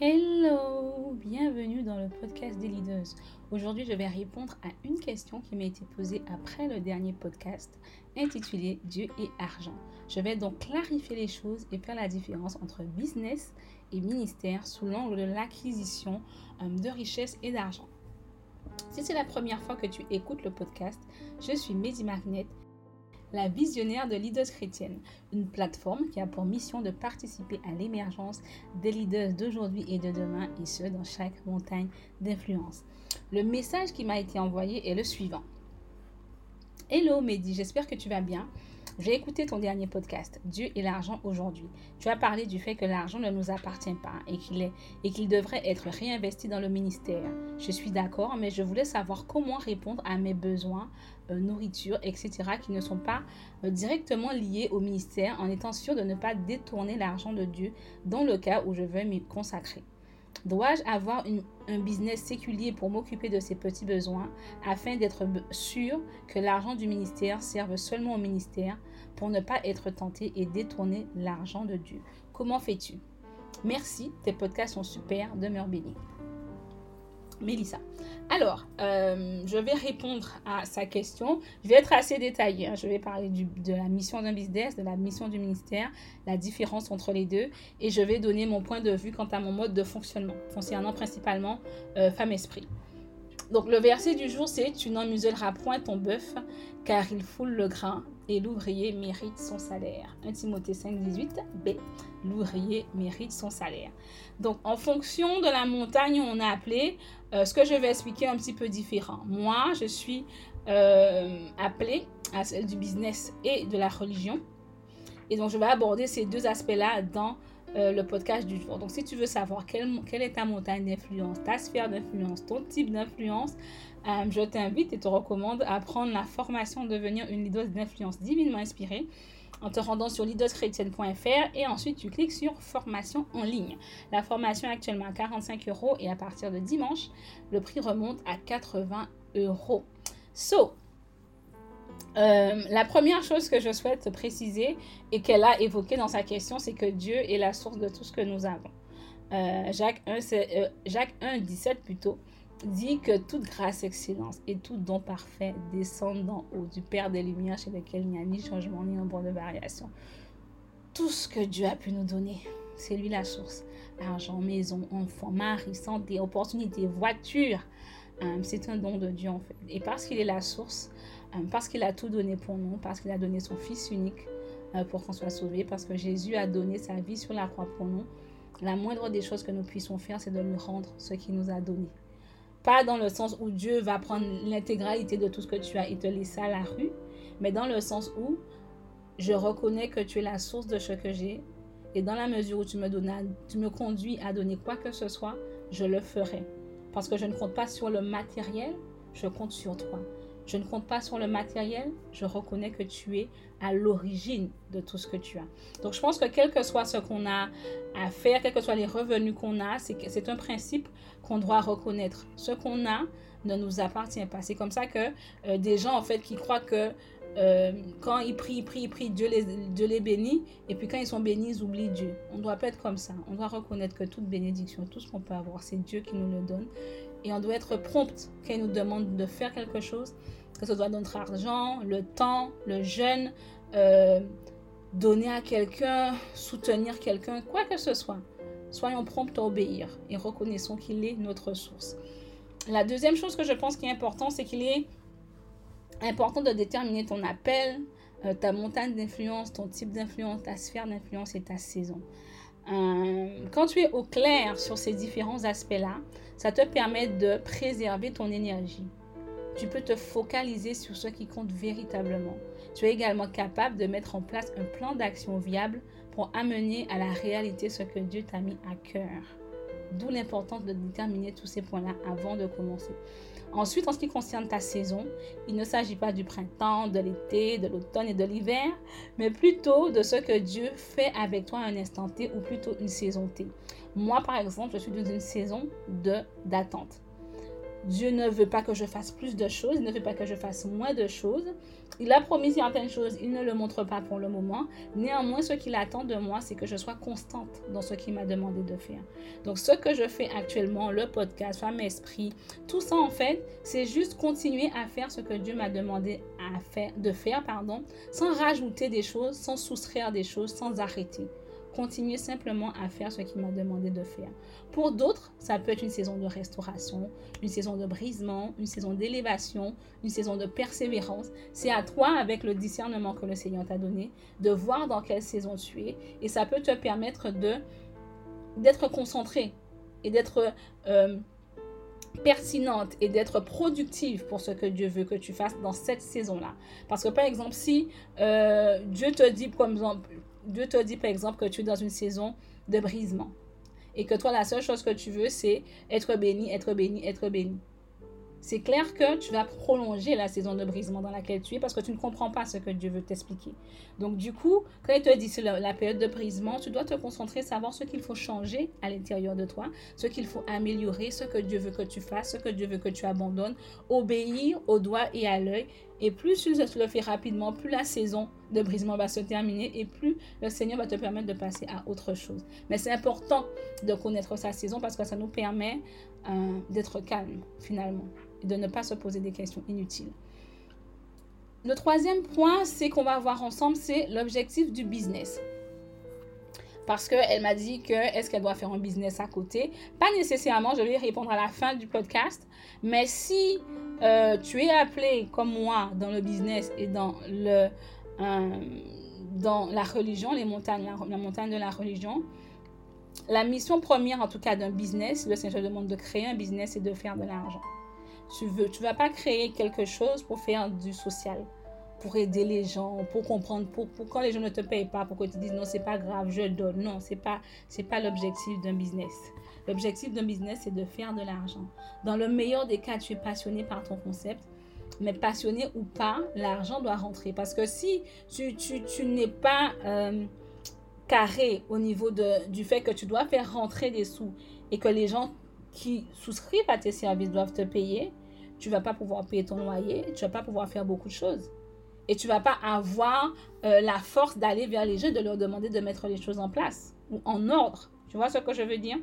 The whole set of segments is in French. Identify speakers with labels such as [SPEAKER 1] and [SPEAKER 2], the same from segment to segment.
[SPEAKER 1] Hello, bienvenue dans le podcast des leaders. Aujourd'hui, je vais répondre à une question qui m'a été posée après le dernier podcast intitulé Dieu et argent. Je vais donc clarifier les choses et faire la différence entre business et ministère sous l'angle de l'acquisition euh, de richesses et d'argent. Si c'est la première fois que tu écoutes le podcast, je suis Mehdi Magnet la visionnaire de Leaders Chrétiennes, une plateforme qui a pour mission de participer à l'émergence des leaders d'aujourd'hui et de demain, et ce, dans chaque montagne d'influence. Le message qui m'a été envoyé est le suivant. Hello Mehdi, j'espère que tu vas bien. J'ai écouté ton dernier podcast, Dieu et l'argent aujourd'hui. Tu as parlé du fait que l'argent ne nous appartient pas et qu'il est et qu'il devrait être réinvesti dans le ministère. Je suis d'accord, mais je voulais savoir comment répondre à mes besoins, euh, nourriture, etc., qui ne sont pas euh, directement liés au ministère, en étant sûr de ne pas détourner l'argent de Dieu dans le cas où je veux m'y consacrer. Dois-je avoir un business séculier pour m'occuper de ces petits besoins afin d'être sûr que l'argent du ministère serve seulement au ministère pour ne pas être tenté et détourner l'argent de Dieu? Comment fais-tu? Merci, tes podcasts sont super, demeure béni. Mélissa. Alors, euh, je vais répondre à sa question. Je vais être assez détaillée. Hein. Je vais parler de la mission d'un business, de la mission du ministère, la différence entre les deux. Et je vais donner mon point de vue quant à mon mode de fonctionnement, concernant principalement euh, femme-esprit. Donc, le verset du jour, c'est Tu n'en point ton bœuf, car il foule le grain et l'ouvrier mérite son salaire. 1 Timothée 5, 18, B. L'ouvrier mérite son salaire. Donc, en fonction de la montagne où on a appelé, euh, ce que je vais expliquer un petit peu différent. Moi, je suis euh, appelée à celle du business et de la religion. Et donc, je vais aborder ces deux aspects-là dans euh, le podcast du jour. Donc, si tu veux savoir quelle, quelle est ta montagne d'influence, ta sphère d'influence, ton type d'influence, euh, je t'invite et te recommande à prendre la formation Devenir une leader d'influence divinement inspirée en te rendant sur leaderschrétienne.fr et ensuite tu cliques sur formation en ligne. La formation est actuellement à 45 euros et à partir de dimanche, le prix remonte à 80 euros. So, euh, la première chose que je souhaite préciser et qu'elle a évoqué dans sa question, c'est que Dieu est la source de tout ce que nous avons. Euh, Jacques 1, Jacques 1, 17 plutôt, dit que toute grâce, excellence et tout don parfait descendent d'en haut du Père des Lumières chez lequel il n'y a ni changement ni nombre de variation. Tout ce que Dieu a pu nous donner, c'est lui la source. Argent, maison, enfant, mari, santé, opportunité, voiture. Euh, c'est un don de Dieu en fait. Et parce qu'il est la source, euh, parce qu'il a tout donné pour nous, parce qu'il a donné son Fils unique euh, pour qu'on soit sauvé, parce que Jésus a donné sa vie sur la croix pour nous, la moindre des choses que nous puissions faire, c'est de lui rendre ce qu'il nous a donné. Pas dans le sens où Dieu va prendre l'intégralité de tout ce que tu as et te laisser à la rue, mais dans le sens où je reconnais que tu es la source de ce que j'ai. Et dans la mesure où tu me, donnes tu me conduis à donner quoi que ce soit, je le ferai. Parce que je ne compte pas sur le matériel, je compte sur toi. Je ne compte pas sur le matériel, je reconnais que tu es à l'origine de tout ce que tu as. Donc je pense que quel que soit ce qu'on a à faire, quels que soient les revenus qu'on a, c'est un principe qu'on doit reconnaître. Ce qu'on a ne nous appartient pas. C'est comme ça que euh, des gens en fait qui croient que euh, quand ils prient, ils prient, ils prient, Dieu les, Dieu les bénit. Et puis quand ils sont bénis, ils oublient Dieu. On ne doit pas être comme ça. On doit reconnaître que toute bénédiction, tout ce qu'on peut avoir, c'est Dieu qui nous le donne. Et on doit être prompt quand il nous demande de faire quelque chose, que ce soit notre argent, le temps, le jeûne, euh, donner à quelqu'un, soutenir quelqu'un, quoi que ce soit. Soyons prompts à obéir et reconnaissons qu'il est notre source. La deuxième chose que je pense qui est important, c'est qu'il est important de déterminer ton appel, euh, ta montagne d'influence, ton type d'influence, ta sphère d'influence et ta saison. Euh, quand tu es au clair sur ces différents aspects-là, ça te permet de préserver ton énergie. Tu peux te focaliser sur ce qui compte véritablement. Tu es également capable de mettre en place un plan d'action viable pour amener à la réalité ce que Dieu t'a mis à cœur. D'où l'importance de déterminer tous ces points-là avant de commencer. Ensuite, en ce qui concerne ta saison, il ne s'agit pas du printemps, de l'été, de l'automne et de l'hiver, mais plutôt de ce que Dieu fait avec toi à un instant T ou plutôt une saison T. Moi, par exemple, je suis dans une saison de d'attente. Dieu ne veut pas que je fasse plus de choses, il ne veut pas que je fasse moins de choses. Il a promis certaines choses, il ne le montre pas pour le moment. Néanmoins, ce qu'il attend de moi, c'est que je sois constante dans ce qu'il m'a demandé de faire. Donc, ce que je fais actuellement, le podcast, Femme Esprit, tout ça, en fait, c'est juste continuer à faire ce que Dieu m'a demandé de faire, pardon, sans rajouter des choses, sans soustraire des choses, sans arrêter continuer simplement à faire ce qu'il m'a demandé de faire. Pour d'autres, ça peut être une saison de restauration, une saison de brisement, une saison d'élévation, une saison de persévérance. C'est à toi, avec le discernement que le Seigneur t'a donné, de voir dans quelle saison tu es. Et ça peut te permettre de d'être concentré et d'être euh, pertinente et d'être productive pour ce que Dieu veut que tu fasses dans cette saison-là. Parce que par exemple, si euh, Dieu te dit, comme exemple, Dieu te dit par exemple que tu es dans une saison de brisement et que toi, la seule chose que tu veux, c'est être béni, être béni, être béni c'est clair que tu vas prolonger la saison de brisement dans laquelle tu es parce que tu ne comprends pas ce que Dieu veut t'expliquer. Donc du coup, quand il te dit c'est la, période de brisement, tu dois te concentrer, savoir ce qu'il faut changer à l'intérieur de toi, ce qu'il faut améliorer, ce que Dieu veut que tu fasses, ce que Dieu veut que tu abandonnes, obéir au doigt et à l'œil. Et plus tu le fais rapidement, plus la saison de brisement va se terminer et plus le Seigneur va te permettre de passer à autre chose. Mais c'est important de connaître sa saison parce que ça nous permet euh, d'être calme finalement de ne pas se poser des questions inutiles. Le troisième point, c'est qu'on va voir ensemble, c'est l'objectif du business. Parce qu'elle m'a dit que est-ce qu'elle doit faire un business à côté? Pas nécessairement, je vais répondre à la fin du podcast. Mais si euh, tu es appelé comme moi dans le business et dans, le, euh, dans la religion, les montagnes, la, montagne de la religion, la mission première en tout cas d'un business, le Seigneur demande de créer un business et de faire de l'argent. Tu veux, tu vas pas créer quelque chose pour faire du social, pour aider les gens, pour comprendre, pour, pour quand les gens ne te payent pas, pour que tu dises non, c'est pas grave, je donne. Non, c'est pas, c'est pas l'objectif d'un business. L'objectif d'un business, c'est de faire de l'argent. Dans le meilleur des cas, tu es passionné par ton concept, mais passionné ou pas, l'argent doit rentrer. Parce que si tu, tu, tu n'es pas euh, carré au niveau de, du fait que tu dois faire rentrer des sous et que les gens qui souscrivent à tes services doivent te payer, tu vas pas pouvoir payer ton loyer, tu vas pas pouvoir faire beaucoup de choses. Et tu vas pas avoir euh, la force d'aller vers les gens, de leur demander de mettre les choses en place ou en ordre. Tu vois ce que je veux dire?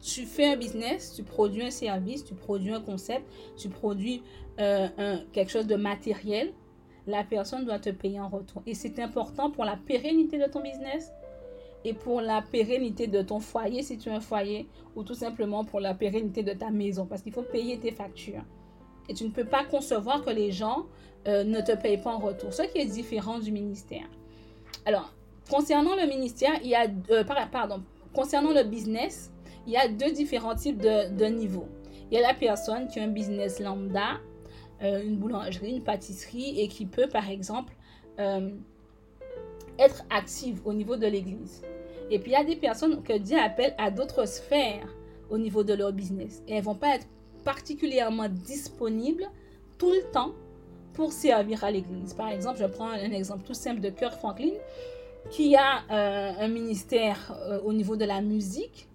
[SPEAKER 1] Tu fais un business, tu produis un service, tu produis un concept, tu produis euh, quelque chose de matériel. La personne doit te payer en retour. Et c'est important pour la pérennité de ton business, et pour la pérennité de ton foyer si tu as un foyer ou tout simplement pour la pérennité de ta maison parce qu'il faut payer tes factures. Et tu ne peux pas concevoir que les gens euh, ne te payent pas en retour, ce qui est différent du ministère. Alors, concernant le ministère, il y a, euh, pardon, concernant le business, il y a deux différents types de, niveaux. Il y a la personne qui a un business lambda, euh, une boulangerie, une pâtisserie et qui peut, par exemple, être active au niveau de l'église. Et puis il y a des personnes que Dieu appelle à d'autres sphères au niveau de leur business. Et elles vont pas être particulièrement disponibles tout le temps pour servir à l'église. Par exemple, je prends un exemple tout simple de Kirk Franklin qui a euh, un ministère euh, au niveau de la musique.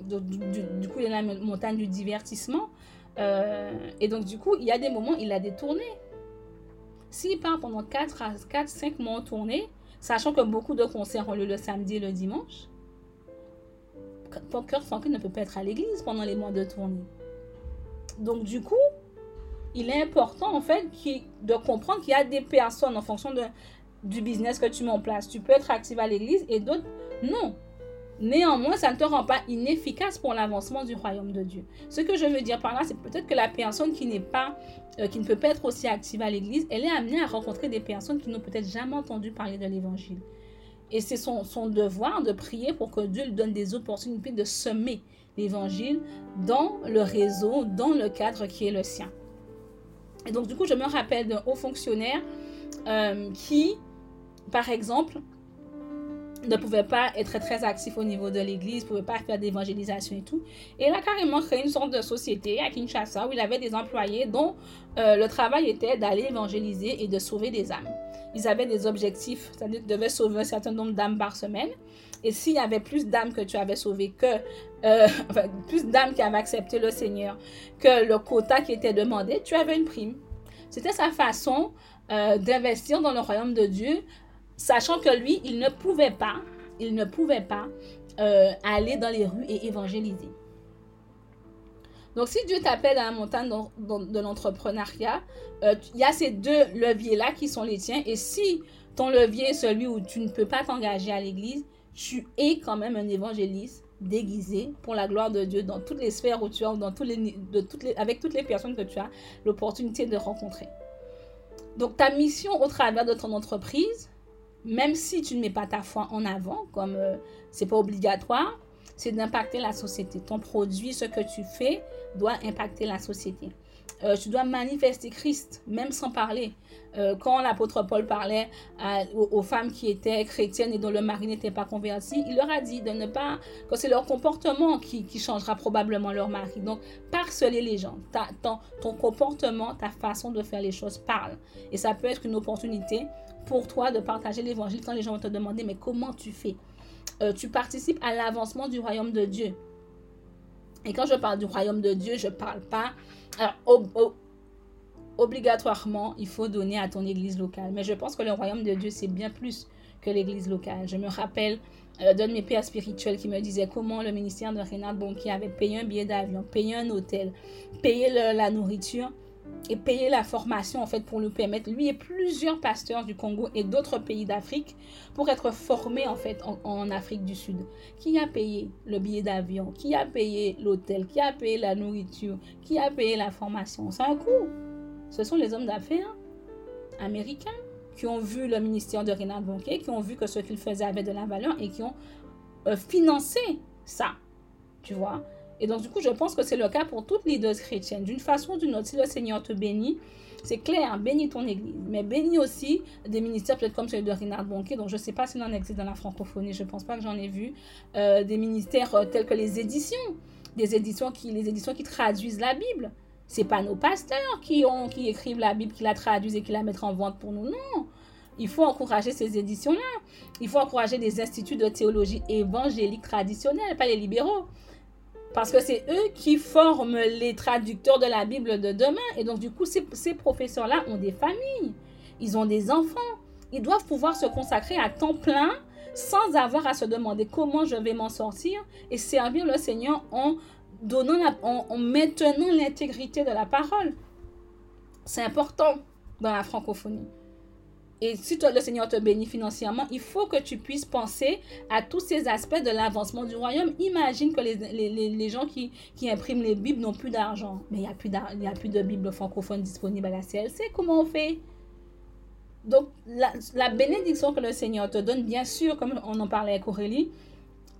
[SPEAKER 1] Du, coup, il y a la montagne du divertissement. Euh, et donc, du coup, il y a des moments, il a des tournées. S'il part pendant 4 à 4, 5 mois en tournée, Sachant que beaucoup de concerts ont lieu le samedi et le dimanche. Kurt Franklin ne peut pas être à l'église pendant les mois de tournée. Donc du coup, il est important en fait de comprendre qu'il y a des personnes en fonction de, du business que tu mets en place. Tu peux être active à l'église et d'autres non. Néanmoins, ça ne te rend pas inefficace pour l'avancement du royaume de Dieu. Ce que je veux dire par là, c'est peut-être que la personne qui n'est pas, euh, qui ne peut pas être aussi active à l'église, elle est amenée à rencontrer des personnes qui n'ont peut-être jamais entendu parler de l'évangile. Et c'est son, son, devoir de prier pour que Dieu lui donne des opportunités de semer l'évangile dans le réseau, dans le cadre qui est le sien. Et donc, du coup, je me rappelle d'un haut fonctionnaire euh, qui, par exemple, ne pouvait pas être très actif au niveau de l'église, ne pouvait pas faire d'évangélisation et tout. Et il a carrément créé une sorte de société à Kinshasa où il avait des employés dont euh, le travail était d'aller évangéliser et de sauver des âmes. ils avaient des objectifs, c'est-à-dire qu'ils devaient sauver un certain nombre d'âmes par semaine. Et s'il y avait plus d'âmes que tu avais sauvées que, euh, plus d'âmes qui avaient accepté le Seigneur que le quota qui était demandé, tu avais une prime. C'était sa façon euh, d'investir dans le royaume de Dieu, sachant que lui, il ne pouvait pas, il ne pouvait pas euh, aller dans les rues et évangéliser. Donc, si Dieu t'appelle à la montagne de l'entrepreneuriat, il y a ces deux leviers-là qui sont les tiens. Et si ton levier est celui où tu ne peux pas t'engager à l'église, tu es quand même un évangéliste déguisé pour la gloire de Dieu dans toutes les sphères où tu as, dans les, de toutes les, avec toutes les personnes que tu as l'opportunité de rencontrer. Donc ta mission au travers de ton entreprise, même si tu ne mets pas ta foi en avant, comme euh, c'est pas obligatoire, c'est d'impacter la société. Ton produit, ce que tu fais, doit impacter la société. Euh, tu dois manifester Christ, même sans parler. Euh, quand l'apôtre Paul parlait aux, femmes qui étaient chrétiennes et dont le mari n'était pas converti, il leur a dit de ne pas, que c'est leur comportement qui, changera probablement leur mari. Donc, parceler les gens. ton, ton comportement, ta façon de faire les choses parle. Et ça peut être une opportunité pour toi de partager l'évangile quand les gens vont te demander, mais comment tu fais? Euh, Tu participes à l'avancement du royaume de Dieu. Et quand je parle du royaume de Dieu, je ne parle pas... Obligatoirement, il faut donner à ton église locale. Mais je pense que le royaume de Dieu, c'est bien plus que l'église locale. Je me rappelle euh, d'un de mes pères spirituels qui me disait comment le ministère de Renard Bonquier avait payé un billet d'avion, payé un hôtel, payé la nourriture et payé la formation en fait pour nous permettre, lui et plusieurs pasteurs du Congo et d'autres pays d'Afrique, pour être formés en fait en, Afrique du Sud. Qui a payé le billet d'avion? Qui a payé l'hôtel? Qui a payé la nourriture? Qui a payé la formation? C'est un coût ce sont les hommes d'affaires américains qui ont vu le ministère de Renard Bonquet, qui ont vu que ce qu'ils faisaient avait de la valeur et qui ont euh, financé ça. Tu vois? Et donc, du coup, je pense que c'est le cas pour toutes les deux chrétiennes. D'une façon ou d'une autre, si le Seigneur te bénit, c'est clair, bénis ton église, mais bénis aussi des ministères peut-être comme celui de Renard Bonquet, donc je ne sais pas s'il en existe dans la francophonie, je ne pense pas que j'en ai vu, euh, des ministères euh, tels que les éditions, des éditions qui, les éditions qui traduisent la Bible. C'est pas nos pasteurs qui, ont, qui écrivent la Bible, qui la traduisent et qui la mettent en vente pour nous. Non. Il faut encourager ces éditions-là. Il faut encourager des instituts de théologie évangélique traditionnels, pas les libéraux. Parce que c'est eux qui forment les traducteurs de la Bible de demain. Et donc, du coup, ces, professeurs-là ont des familles. Ils ont des enfants. Ils doivent pouvoir se consacrer à temps plein sans avoir à se demander comment je vais m'en sortir et servir le Seigneur en, maintenant l'intégrité de la parole. C'est important dans la francophonie. Et si le Seigneur te bénit financièrement, il faut que tu puisses penser à tous ces aspects de l'avancement du royaume. Imagine que les, les, les gens qui, qui, impriment les Bibles n'ont plus d'argent. Mais il n'y a, a plus de Bible francophone disponible à la CLC. Comment on fait? Donc, la, la bénédiction que le Seigneur te donne, bien sûr, comme on en parlait avec Aurélie,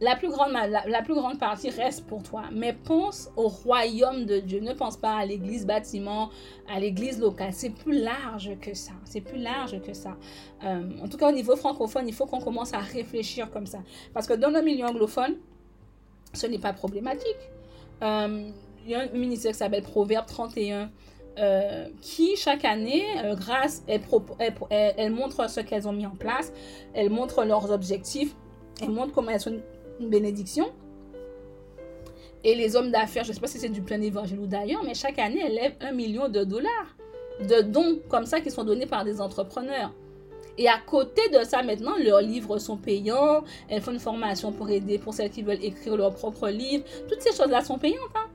[SPEAKER 1] la plus, grande, la, plus grande partie reste pour toi. Mais pense au royaume de Dieu. Ne pense pas à l'église bâtiment, à l'église locale. C'est plus large que ça. C'est plus large que ça. Euh, en tout cas, au niveau francophone, il faut qu'on commence à réfléchir comme ça. Parce que dans le milieu anglophone, ce n'est pas problématique. Euh, il y a un ministère qui s'appelle Proverbe 31. Euh, qui chaque année, grâce, elle, elle, montre ce qu'elles ont mis en place, elle montre leurs objectifs, elle montre comment elles sont une bénédiction. Et les hommes d'affaires, je ne sais pas si c'est du plein évangile ou d'ailleurs, mais chaque année, elles lèvent un million de dollars de dons comme ça qui sont donnés par des entrepreneurs. Et à côté de ça, maintenant, leurs livres sont payants. Elles font une formation pour aider pour celles qui veulent écrire leur propre livre. Toutes ces choses-là sont payantes. Hein.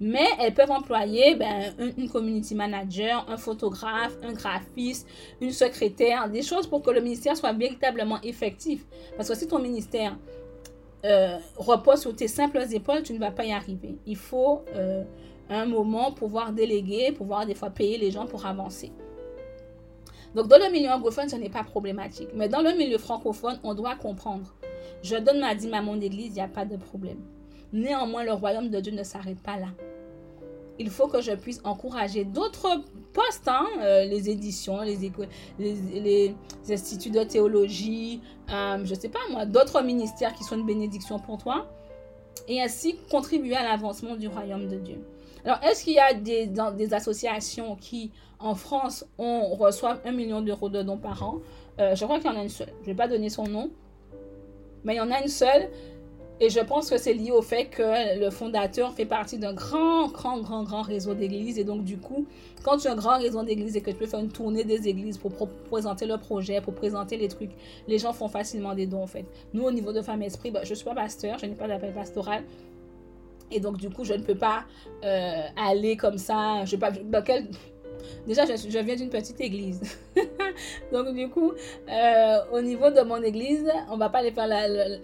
[SPEAKER 1] Mais elles peuvent employer ben, une community manager, un photographe, un graphiste, une secrétaire, des choses pour que le ministère soit véritablement effectif. Parce que si ton ministère euh, repose sur tes simples épaules, tu ne vas pas y arriver. Il faut euh, un moment pouvoir déléguer, pouvoir des fois payer les gens pour avancer. Donc dans le milieu anglophone, ce n'est pas problématique. Mais dans le milieu francophone, on doit comprendre. Je donne ma dîme à mon église, il n'y a pas de problème. Néanmoins, le royaume de Dieu ne s'arrête pas là il faut que je puisse encourager d'autres postes, hein, euh, les éditions, les, les, instituts de théologie, euh, je ne sais pas moi, d'autres ministères qui sont une bénédiction pour toi, et ainsi contribuer à l'avancement du royaume de Dieu. Alors, est-ce qu'il y a des, associations qui, en France, on reçoit un million d'euros de dons par an? Euh, Je crois qu'il y en a une seule. Je ne vais pas donner son nom, mais il y en a une seule. Et je pense que c'est lié au fait que le fondateur fait partie d'un grand, grand, grand, grand réseau d'églises. Et donc, du coup, quand tu as un grand réseau d'églises et que tu peux faire une tournée des églises pour, présenter le projet, pour présenter les trucs, les gens font facilement des dons, en fait. Nous, au niveau de Femme Esprit, bah, je ne suis pas pasteur, je n'ai pas d'appel pastoral. Et donc, du coup, je ne peux pas euh, aller comme ça. Je pas, dans quel, Déjà, je, viens d'une petite église. Donc, du coup, euh, au niveau de mon église, on va pas aller faire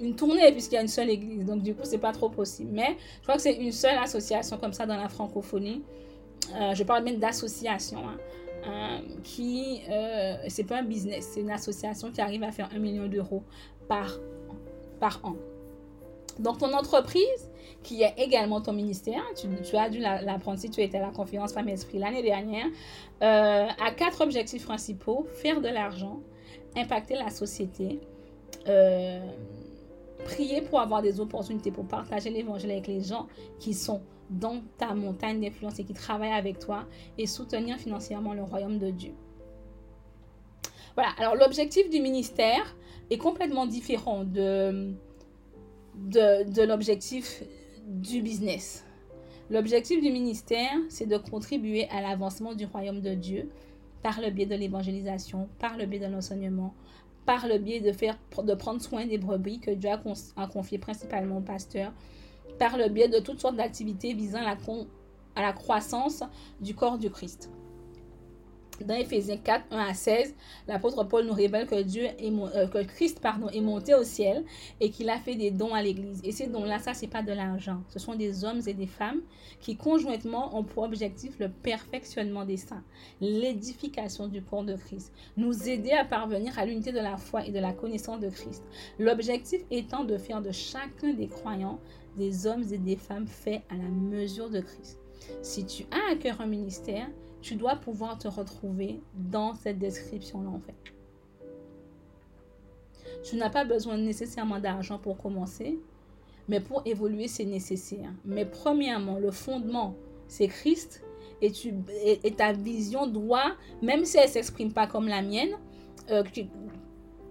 [SPEAKER 1] une tournée puisqu'il y a une seule église. Donc, du coup, c'est pas trop possible. Mais je crois que c'est une seule association comme ça dans la francophonie. Euh, je parle même d'association. Hein, euh, qui, c'est pas un business, c'est une association qui arrive à faire un million d'euros par, par an. Donc, ton entreprise, qui est également ton ministère, tu, as dû l'apprendre si tu étais à la conférence Femmes Esprit l'année dernière, euh, a quatre objectifs principaux faire de l'argent, impacter la société, euh, prier pour avoir des opportunités pour partager l'évangile avec les gens qui sont dans ta montagne d'influence et qui travaillent avec toi et soutenir financièrement le royaume de Dieu. Voilà, alors l'objectif du ministère est complètement différent de, de, l'objectif du business. L'objectif du ministère, c'est de contribuer à l'avancement du royaume de Dieu par le biais de l'évangélisation, par le biais de l'enseignement, par le biais de, faire, de prendre soin des brebis que Dieu a, confié principalement au pasteur, par le biais de toutes sortes d'activités visant à la croissance du corps du Christ. Dans Ephésiens 4, 1 à 16, l'apôtre Paul nous révèle que Dieu euh, que Christ pardon, est monté au ciel et qu'il a fait des dons à l'Église. Et ces dons-là, ça, c'est pas de l'argent. Ce sont des hommes et des femmes qui conjointement ont pour objectif le perfectionnement des saints, l'édification du corps de Christ, nous aider à parvenir à l'unité de la foi et de la connaissance de Christ. L'objectif étant de faire de chacun des croyants des hommes et des femmes faits à la mesure de Christ. Si tu as à cœur un ministère, tu dois pouvoir te retrouver dans cette description-là, en fait. Tu n'as pas besoin nécessairement d'argent pour commencer, mais pour évoluer, c'est nécessaire. Mais premièrement, le fondement, c'est Christ. Et, ta vision doit, même si elle ne s'exprime pas comme la mienne, euh,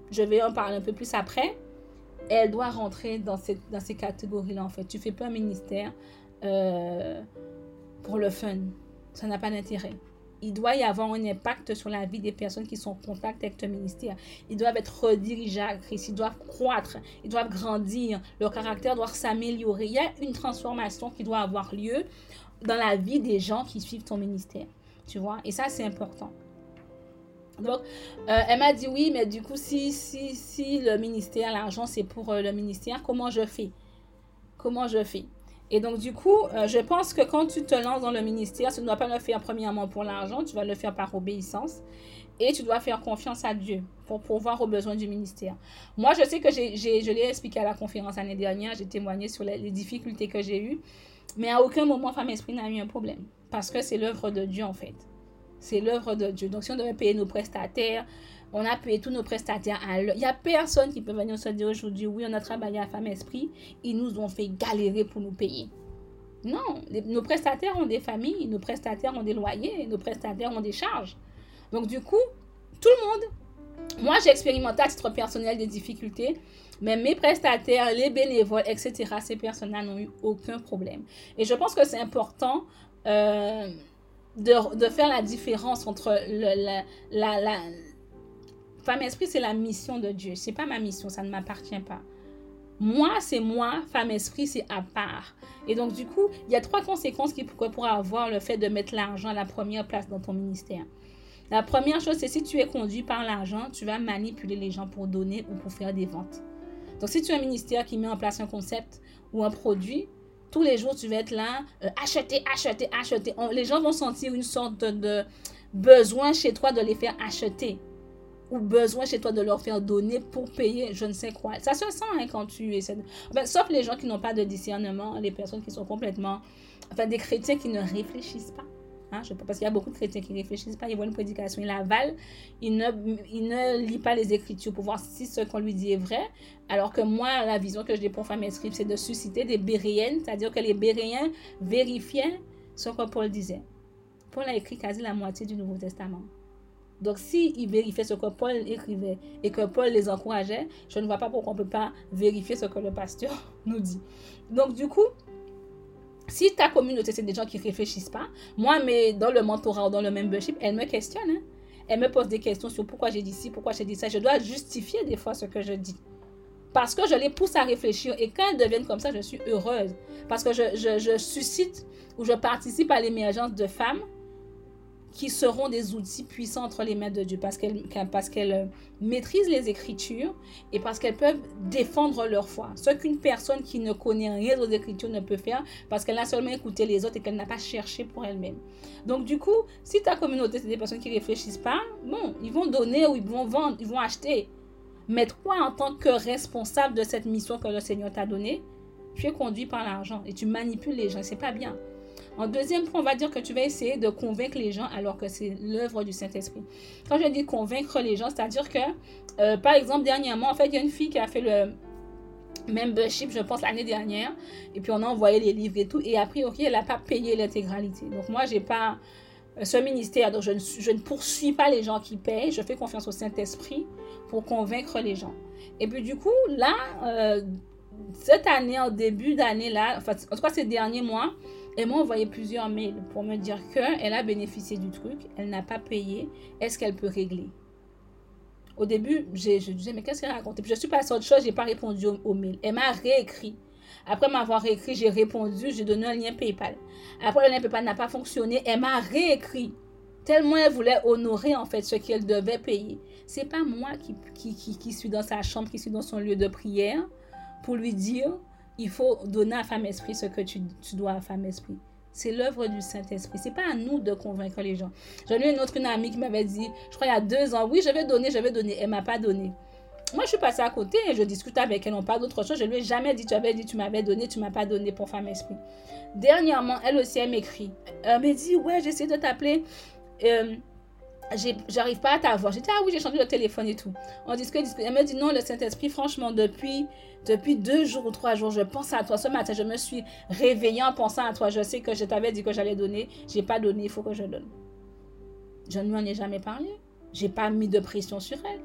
[SPEAKER 1] je vais en parler un peu plus après, elle doit rentrer dans ces catégories-là, en fait. Tu fais pas un ministère euh, pour le fun. Ça n'a pas d'intérêt. Il doit y avoir un impact sur la vie des personnes qui sont en contact avec ton ministère. Ils doivent être redirigés à. Ils doivent croître. Ils doivent grandir. Leur caractère doit s'améliorer. Il y a une transformation qui doit avoir lieu dans la vie des gens qui suivent ton ministère. Tu vois? Et ça, c'est important. Donc, euh, elle m'a dit oui, mais du coup, si, si, si le ministère, l'argent, c'est pour euh, le ministère, comment je fais? Comment je fais? Et donc, du coup, euh, je pense que quand tu te lances dans le ministère, tu ne dois pas le faire premièrement pour l'argent, tu vas le faire par obéissance. Et tu dois faire confiance à Dieu pour pouvoir aux besoins du ministère. Moi, je sais que j'ai, je l'ai expliqué à la conférence l'année dernière, j'ai témoigné sur les, difficultés que j'ai eues. Mais à aucun moment, Femme Esprit n'a eu un problème. Parce que c'est l'œuvre de Dieu, en fait. C'est l'œuvre de Dieu. Donc, si on devait payer nos prestataires, on a payé tous nos prestataires à. Il n'y a personne qui peut venir se dire aujourd'hui, oui, on a travaillé à Femme Esprit, ils nous ont fait galérer pour nous payer. Non, nos prestataires ont des familles, nos prestataires ont des loyers, nos prestataires ont des charges. Donc du coup, tout le monde, moi j'ai expérimenté à titre personnel des difficultés, mais mes prestataires, les bénévoles, etc., ces personnes-là n'ont eu aucun problème. Et je pense que c'est important euh, de, faire la différence entre la, la Femme Esprit, c'est la mission de Dieu. C'est pas ma mission, ça ne m'appartient pas. Moi, c'est moi, femme esprit, c'est à part. Et donc, du coup, il y a trois conséquences qui pourraient avoir le fait de mettre l'argent à la première place dans ton ministère. La première chose, c'est si tu es conduit par l'argent, tu vas manipuler les gens pour donner ou pour faire des ventes. Donc, si tu as un ministère qui met en place un concept ou un produit, tous les jours, tu vas être là, euh, acheter, acheter, acheter. les gens vont sentir une sorte de besoin chez toi de les faire acheter ou besoin chez toi de leur faire donner pour payer je ne sais quoi. Ça se sent hein, quand tu essaies de... sauf les gens qui n'ont pas de discernement, les personnes qui sont complètement... Enfin, des chrétiens qui ne réfléchissent pas. Hein, je, parce qu'il y a beaucoup de chrétiens qui ne réfléchissent pas, ils voient une prédication, ils avalent, ils ne, ils ne lisent pas les Écritures pour voir si ce qu'on lui dit est vrai. Alors que moi, la vision que j'ai pour Femme Escribe, c'est de susciter des Béréennes, c'est-à-dire que les Béréens vérifiaient ce que Paul disait. Paul a écrit quasi la moitié du Nouveau Testament. Donc, s'il il vérifiait ce que Paul écrivait et que Paul les encourageait, je ne vois pas pourquoi on ne peut pas vérifier ce que le pasteur nous dit. Donc, du coup, si ta communauté, c'est des gens qui ne réfléchissent pas, moi, mais dans le mentorat ou dans le membership, elle me questionne. Hein. Elle me pose des questions sur pourquoi j'ai dit ci, pourquoi j'ai dit ça. Je dois justifier des fois ce que je dis. Parce que je les pousse à réfléchir. Et quand elles deviennent comme ça, je suis heureuse. Parce que je suscite ou je participe à l'émergence de femmes qui seront des outils puissants entre les mains de Dieu parce qu'elles euh, maîtrisent les Écritures et parce qu'elles peuvent défendre leur foi. Ce qu'une personne qui ne connaît rien aux Écritures ne peut faire parce qu'elle a seulement écouté les autres et qu'elle n'a pas cherché pour elle-même. Donc du coup, si ta communauté, c'est des personnes qui ne réfléchissent pas, bon, ils vont donner ou ils vont vendre, ils vont acheter. Mais toi, en tant que responsable de cette mission que le Seigneur t'a donnée, tu es conduit par l'argent et tu manipules les gens. C'est pas bien. En deuxième point, on va dire que tu vas essayer de convaincre les gens alors que c'est l'œuvre du Saint-Esprit. Quand je dis convaincre les gens, c'est-à-dire que, euh, par exemple, dernièrement, en fait, il y a une fille qui a fait le membership, je pense, l'année dernière. Et puis, on a envoyé les livres et tout. Et a priori, elle n'a pas payé l'intégralité. Donc, moi, j'ai pas euh, ce ministère. Donc, je ne, je ne poursuis pas les gens qui payent. Je fais confiance au Saint-Esprit pour convaincre les gens. Et puis, du coup, là, euh, cette année, en début d'année, là, enfin, en tout cas, ces derniers mois, elle m'a envoyé plusieurs mails pour me dire qu'elle a bénéficié du truc, elle n'a pas payé, est-ce qu'elle peut régler? Au début, je disais, mais qu'est-ce qu'elle raconte Puis je suis passée à autre chose, je n'ai pas répondu au, mail. Elle m'a réécrit. Après m'avoir réécrit, j'ai répondu, j'ai donné un lien PayPal. Après, le lien PayPal n'a pas fonctionné, elle m'a réécrit. Tellement elle voulait honorer en fait ce qu'elle devait payer. C'est pas moi qui, qui, qui suis dans sa chambre, qui suis dans son lieu de prière pour lui dire il faut donner à femme esprit ce que tu, dois à femme esprit. C'est l'œuvre du Saint-Esprit. C'est pas à nous de convaincre les gens. J'en ai une autre amie qui m'avait dit, je crois il y a deux ans, oui, je vais donner, je vais donner. Elle m'a pas donné. Moi, je suis passée à côté et je discute avec elle. On parle d'autre chose. Je lui ai jamais dit, tu avais dit, tu m'avais donné, tu m'as pas donné pour femme esprit. Dernièrement, elle aussi, elle m'écrit. Elle me dit, ouais, j'essaie de t'appeler. Euh, j'arrive pas à t'avoir. J'ai dit, ah oui, j'ai changé de téléphone et tout. On discute. Elle me dit, non, le Saint-Esprit, franchement, depuis, depuis deux jours ou trois jours, je pense à toi. Ce matin, je me suis réveillée en pensant à toi. Je sais que je t'avais dit que j'allais donner. J'ai pas donné, il faut que je donne. Je ne lui en ai jamais parlé. J'ai pas mis de pression sur elle.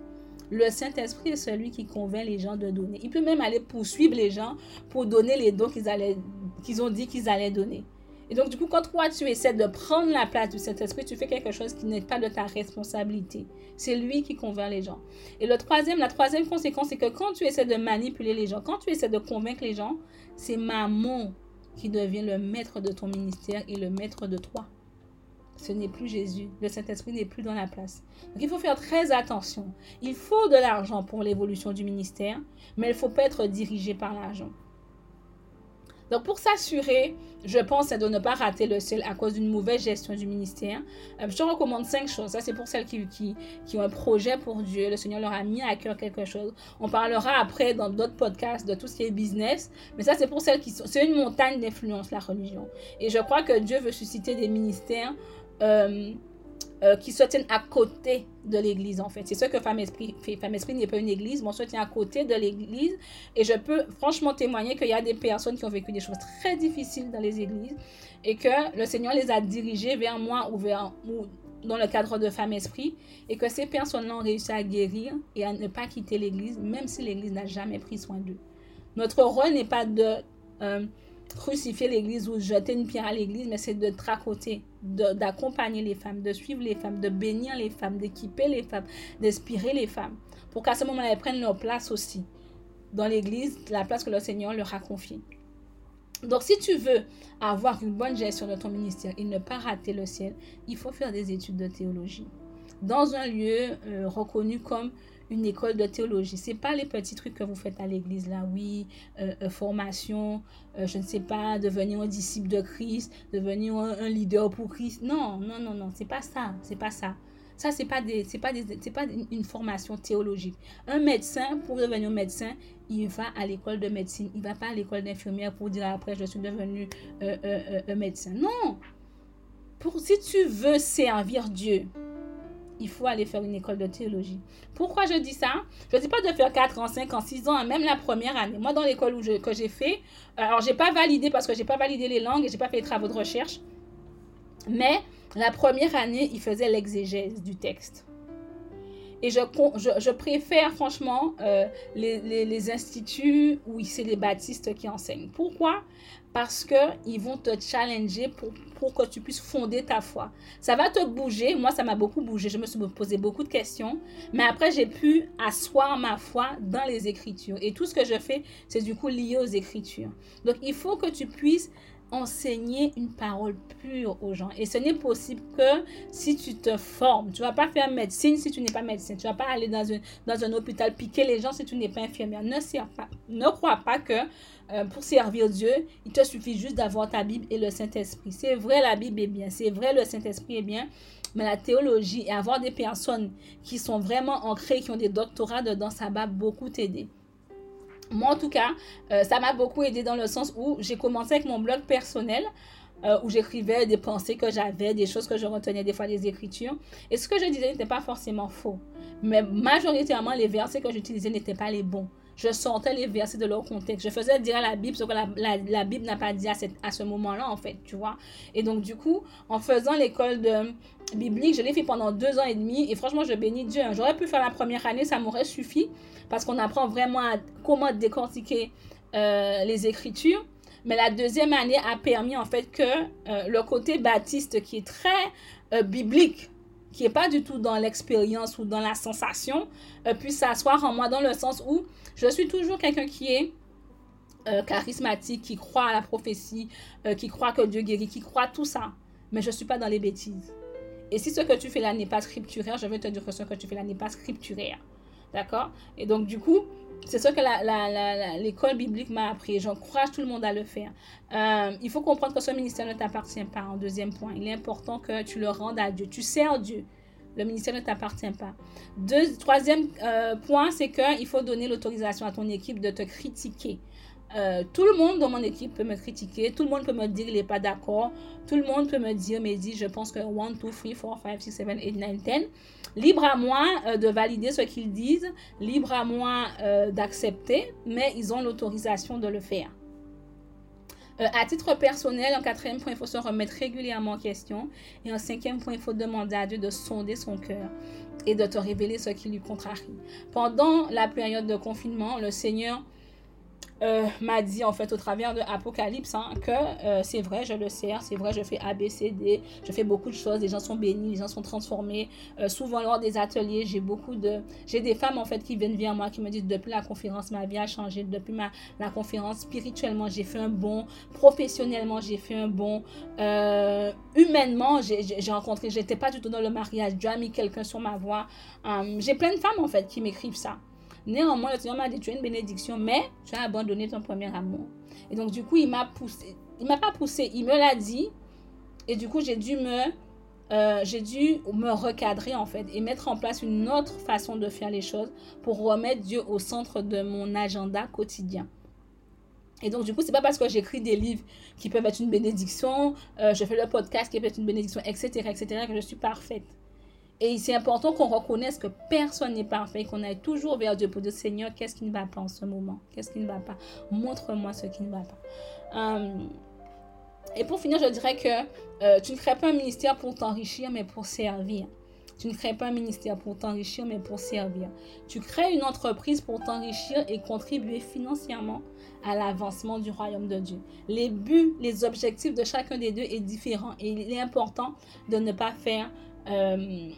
[SPEAKER 1] Le Saint-Esprit est celui qui convainc les gens de donner. Il peut même aller poursuivre les gens pour donner les dons qu'ils qu'ils ont dit qu'ils allaient donner. Donc, du coup, quand toi, tu essaies de prendre la place du Saint-Esprit, tu fais quelque chose qui n'est pas de ta responsabilité. C'est lui qui convainc les gens. Et la troisième conséquence, c'est que quand tu essaies de manipuler les gens, quand tu essaies de convaincre les gens, c'est Maman qui devient le maître de ton ministère et le maître de toi. Ce n'est plus Jésus. Le Saint-Esprit n'est plus dans la place. Donc il faut faire très attention. Il faut de l'argent pour l'évolution du ministère, mais il ne faut pas être dirigé par l'argent. Donc, pour s'assurer, je pense, de ne pas rater le ciel à cause d'une mauvaise gestion du ministère. Euh, je te recommande cinq choses. Ça, c'est pour celles qui, ont un projet pour Dieu. Le Seigneur leur a mis à cœur quelque chose. On parlera après dans d'autres podcasts de tout ce qui est business. Mais ça, c'est pour celles qui sont... C'est une montagne d'influence, la religion. Et je crois que Dieu veut susciter des ministères. Euh, euh, qui se tiennent à côté de l'Église, en fait. C'est ce que Femme Esprit fait. Femme Esprit n'est pas une Église, mais on se tient à côté de l'Église. Et je peux franchement témoigner qu'il y a des personnes qui ont vécu des choses très difficiles dans les Églises et que le Seigneur les a dirigées vers moi ou, vers, ou dans le cadre de Femme Esprit et que ces personnes-là ont réussi à guérir et à ne pas quitter l'Église, même si l'Église n'a jamais pris soin d'eux. Notre rôle n'est pas de... Euh, crucifier l'église ou jeter une pierre à l'église, mais c'est de tracoter, d'accompagner les femmes, de suivre les femmes, de bénir les femmes, d'équiper les femmes, d'inspirer les femmes, pour qu'à ce moment-là, elles prennent leur place aussi dans l'église, la place que le Seigneur leur a confiée. Donc, si tu veux avoir une bonne gestion de ton ministère et ne pas rater le ciel, il faut faire des études de théologie dans un lieu euh, reconnu comme une école de théologie. C'est pas les petits trucs que vous faites à l'église là, oui, euh, euh, formation, euh, je ne sais pas, devenir un disciple de Christ, devenir un, leader pour Christ. Non, non, non, non, c'est pas ça, c'est pas ça. Ça c'est pas des, pas des, c'est pas une formation théologique. Un médecin pour devenir médecin, il va à l'école de médecine, il va pas à l'école d'infirmière pour dire après je suis devenu un médecin. Non. Pour si tu veux servir Dieu, il faut aller faire une école de théologie. Pourquoi je dis ça? Je ne dis pas de faire 4 ans, 5 ans, 6 ans, même la première année. Moi, dans l'école que j'ai fait, alors j'ai pas validé parce que j'ai pas validé les langues et j'ai pas fait les travaux de recherche. Mais la première année, il faisait l'exégèse du texte. Et je, je, préfère franchement euh, les, les, instituts où c'est les baptistes qui enseignent. Pourquoi? Parce qu'ils vont te challenger pour, que tu puisses fonder ta foi. Ça va te bouger. Moi, ça m'a beaucoup bougé. Je me suis posé beaucoup de questions. Mais après, j'ai pu asseoir ma foi dans les Écritures. Et tout ce que je fais, c'est du coup lié aux Écritures. Donc, il faut que tu puisses enseigner une parole pure aux gens. Et ce n'est possible que si tu te formes. Tu ne vas pas faire médecine si tu n'es pas médecin. Tu ne vas pas aller dans un, hôpital piquer les gens si tu n'es pas infirmière. Ne crois pas que euh, pour servir Dieu, il te suffit juste d'avoir ta Bible et le Saint-Esprit. C'est vrai, la Bible est bien. C'est vrai, le Saint-Esprit est bien. Mais la théologie et avoir des personnes qui sont vraiment ancrées, qui ont des doctorats dedans, ça va beaucoup t'aider. Moi, en tout cas, euh, ça m'a beaucoup aidé dans le sens où j'ai commencé avec mon blog personnel. Euh, où j'écrivais des pensées que j'avais, des choses que je retenais des fois des écritures. Et ce que je disais n'était pas forcément faux. Mais majoritairement, les versets que j'utilisais n'étaient pas les bons. Je sortais les versets de leur contexte. Je faisais dire à la Bible ce que la, Bible n'a pas dit à, à ce moment-là, en fait, tu vois. Et donc, du coup, en faisant l'école biblique, je l'ai fait pendant deux ans et demi. Et franchement, je bénis Dieu. J'aurais pu faire la première année, ça m'aurait suffi parce qu'on apprend vraiment à comment décortiquer euh, les Écritures. Mais la deuxième année a permis en fait que euh, le côté baptiste qui est très euh, biblique, qui n'est pas du tout dans l'expérience ou dans la sensation, puisse s'asseoir en moi dans le sens où je suis toujours quelqu'un qui est charismatique, qui croit à la prophétie, qui croit que Dieu guérit, qui croit tout ça. Mais je ne suis pas dans les bêtises. Et si ce que tu fais là n'est pas scripturaire, je vais te dire que ce que tu fais là n'est pas scripturaire. D'accord? Et donc, du coup, c'est ce que l'école biblique m'a appris. J'encourage tout le monde à le faire. Euh, il faut comprendre que ce ministère ne t'appartient pas, en deuxième point. Il est important que tu le rendes à Dieu. Tu sers Dieu. Le ministère ne t'appartient pas. Troisième euh, point, c'est qu'il faut donner l'autorisation à ton équipe de te critiquer. Euh, tout le monde dans mon équipe peut me critiquer, tout le monde peut me dire qu'il n'est pas d'accord, tout le monde peut me dire, mais dit, je pense que 1, 2, 3, 4, 5, 6, 7, 8, 9, 10. Libre à moi euh, de valider ce qu'ils disent, libre à moi euh, d'accepter, mais ils ont l'autorisation de le faire. à titre personnel, en quatrième point, il faut se remettre régulièrement en question. Et en cinquième point, il faut demander à Dieu de sonder son cœur et de te révéler ce qui lui contrarie. Pendant la période de confinement, le Seigneur euh, m'a dit en fait au travers de Apocalypse hein, que euh, c'est vrai, je le sers, c'est vrai, je fais ABCD, je fais beaucoup de choses, les gens sont bénis, les gens sont transformés. Euh, souvent lors des ateliers, j'ai beaucoup de, j'ai des femmes en fait qui viennent vers moi qui me disent depuis la conférence ma vie a changé, depuis ma la conférence spirituellement j'ai fait un bon, professionnellement j'ai fait un bon, humainement j'ai rencontré, j'étais pas du tout dans le mariage, Dieu a mis quelqu'un sur ma voie. j'ai plein de femmes en fait qui m'écrivent ça. Néanmoins, le Seigneur m'a dit, tu es une bénédiction, mais tu as abandonné ton premier amour. Et donc, du coup, il m'a poussé. Il m'a pas poussé, il me l'a dit. Et du coup, j'ai dû me... Euh, j'ai dû me recadrer en fait et mettre en place une autre façon de faire les choses pour remettre Dieu au centre de mon agenda quotidien. Et donc, du coup, c'est pas parce que j'écris des livres qui peuvent être une bénédiction, euh, je fais le podcast qui peut être une bénédiction, etc., etc., que je suis parfaite. Et c'est important qu'on reconnaisse que personne n'est parfait, qu'on aille toujours vers Dieu pour dire Seigneur, qu'est-ce qui ne va pas en ce moment? Qu'est-ce qui ne va pas? Montre-moi ce qui ne va pas. Euh, et pour finir, je dirais que euh, tu ne crées pas un ministère pour t'enrichir, mais pour servir. Tu ne crées pas un ministère pour t'enrichir, mais pour servir. Tu crées une entreprise pour t'enrichir et contribuer financièrement à l'avancement du royaume de Dieu. Les buts, les objectifs de chacun des deux est différent et il est important de ne pas faire euh,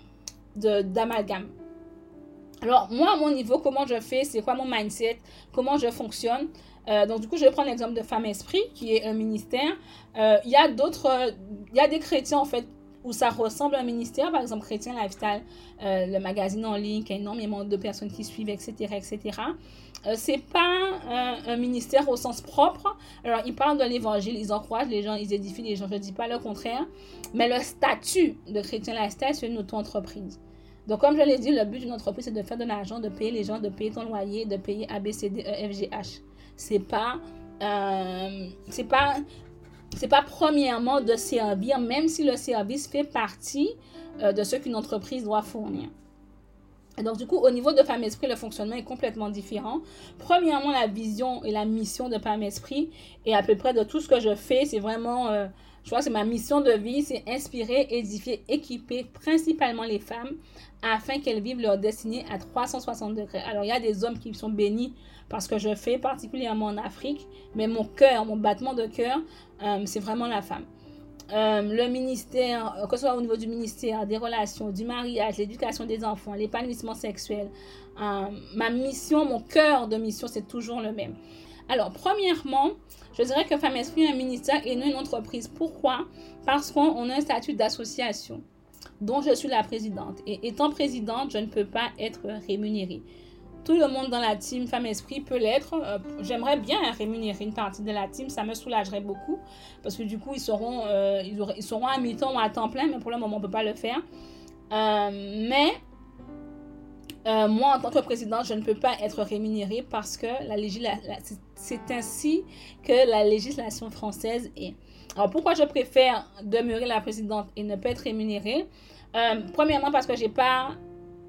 [SPEAKER 1] d'amalgame. Alors, moi, à mon niveau, comment je fais, c'est quoi mon mindset, comment je fonctionne. Euh, donc, du coup, je vais prendre l'exemple de Femme Esprit, qui est un ministère. Euh, il y a d'autres, il y a des chrétiens, en fait, où ça ressemble à un ministère, par exemple Chrétien Lifestyle, euh, le magazine en ligne, qui a énormément de personnes qui suivent, etc., etc. Euh, c'est pas un ministère au sens propre. Alors, ils parlent de l'évangile, ils encouragent les gens, ils édifient les gens, je ne dis pas le contraire. Mais le statut de Chrétien Lifestyle, c'est une auto-entreprise. Donc, comme je l'ai dit, le but d'une entreprise, c'est de faire de l'argent, de payer les gens, de payer ton loyer, de payer ABCD, EFGH. C'est pas. Euh, c'est pas. C'est pas premièrement de servir, même si le service fait partie euh, de ce qu'une entreprise doit fournir. Donc, du coup, au niveau de Femme Esprit, le fonctionnement est complètement différent. Premièrement, la vision et la mission de Femme Esprit, et à peu près de tout ce que je fais, c'est vraiment, euh, je vois, c'est ma mission de vie, c'est inspirer, édifier, équiper principalement les femmes afin qu'elles vivent leur destinée à 360 degrés. Alors, il y a des hommes qui sont bénis parce que je fais particulièrement en Afrique, mais mon cœur, mon battement de cœur, euh, c'est vraiment la femme. Euh, le ministère, euh, que ce soit au niveau du ministère, des relations, du mariage, l'éducation des enfants, l'épanouissement sexuel, ma mission, mon cœur de mission, c'est toujours le même. Alors, premièrement, je dirais que Femme Esprit est un ministère et non une entreprise. Pourquoi? Parce qu'on a un statut d'association dont je suis la présidente. Et étant présidente, je ne peux pas être rémunérée tout le monde dans la team Femme Esprit peut l'être. Euh, j'aimerais bien rémunérer une partie de la team, ça me soulagerait beaucoup parce que du coup, ils seront, euh, ils, seront à mi-temps ou à temps plein, mais pour le moment, on ne peut pas le faire. Euh, mais moi, en tant que présidente, je ne peux pas être rémunérée parce que la c'est ainsi que la législation française est. Alors, pourquoi je préfère demeurer la présidente et ne pas être rémunérée Premièrement, parce que j'ai pas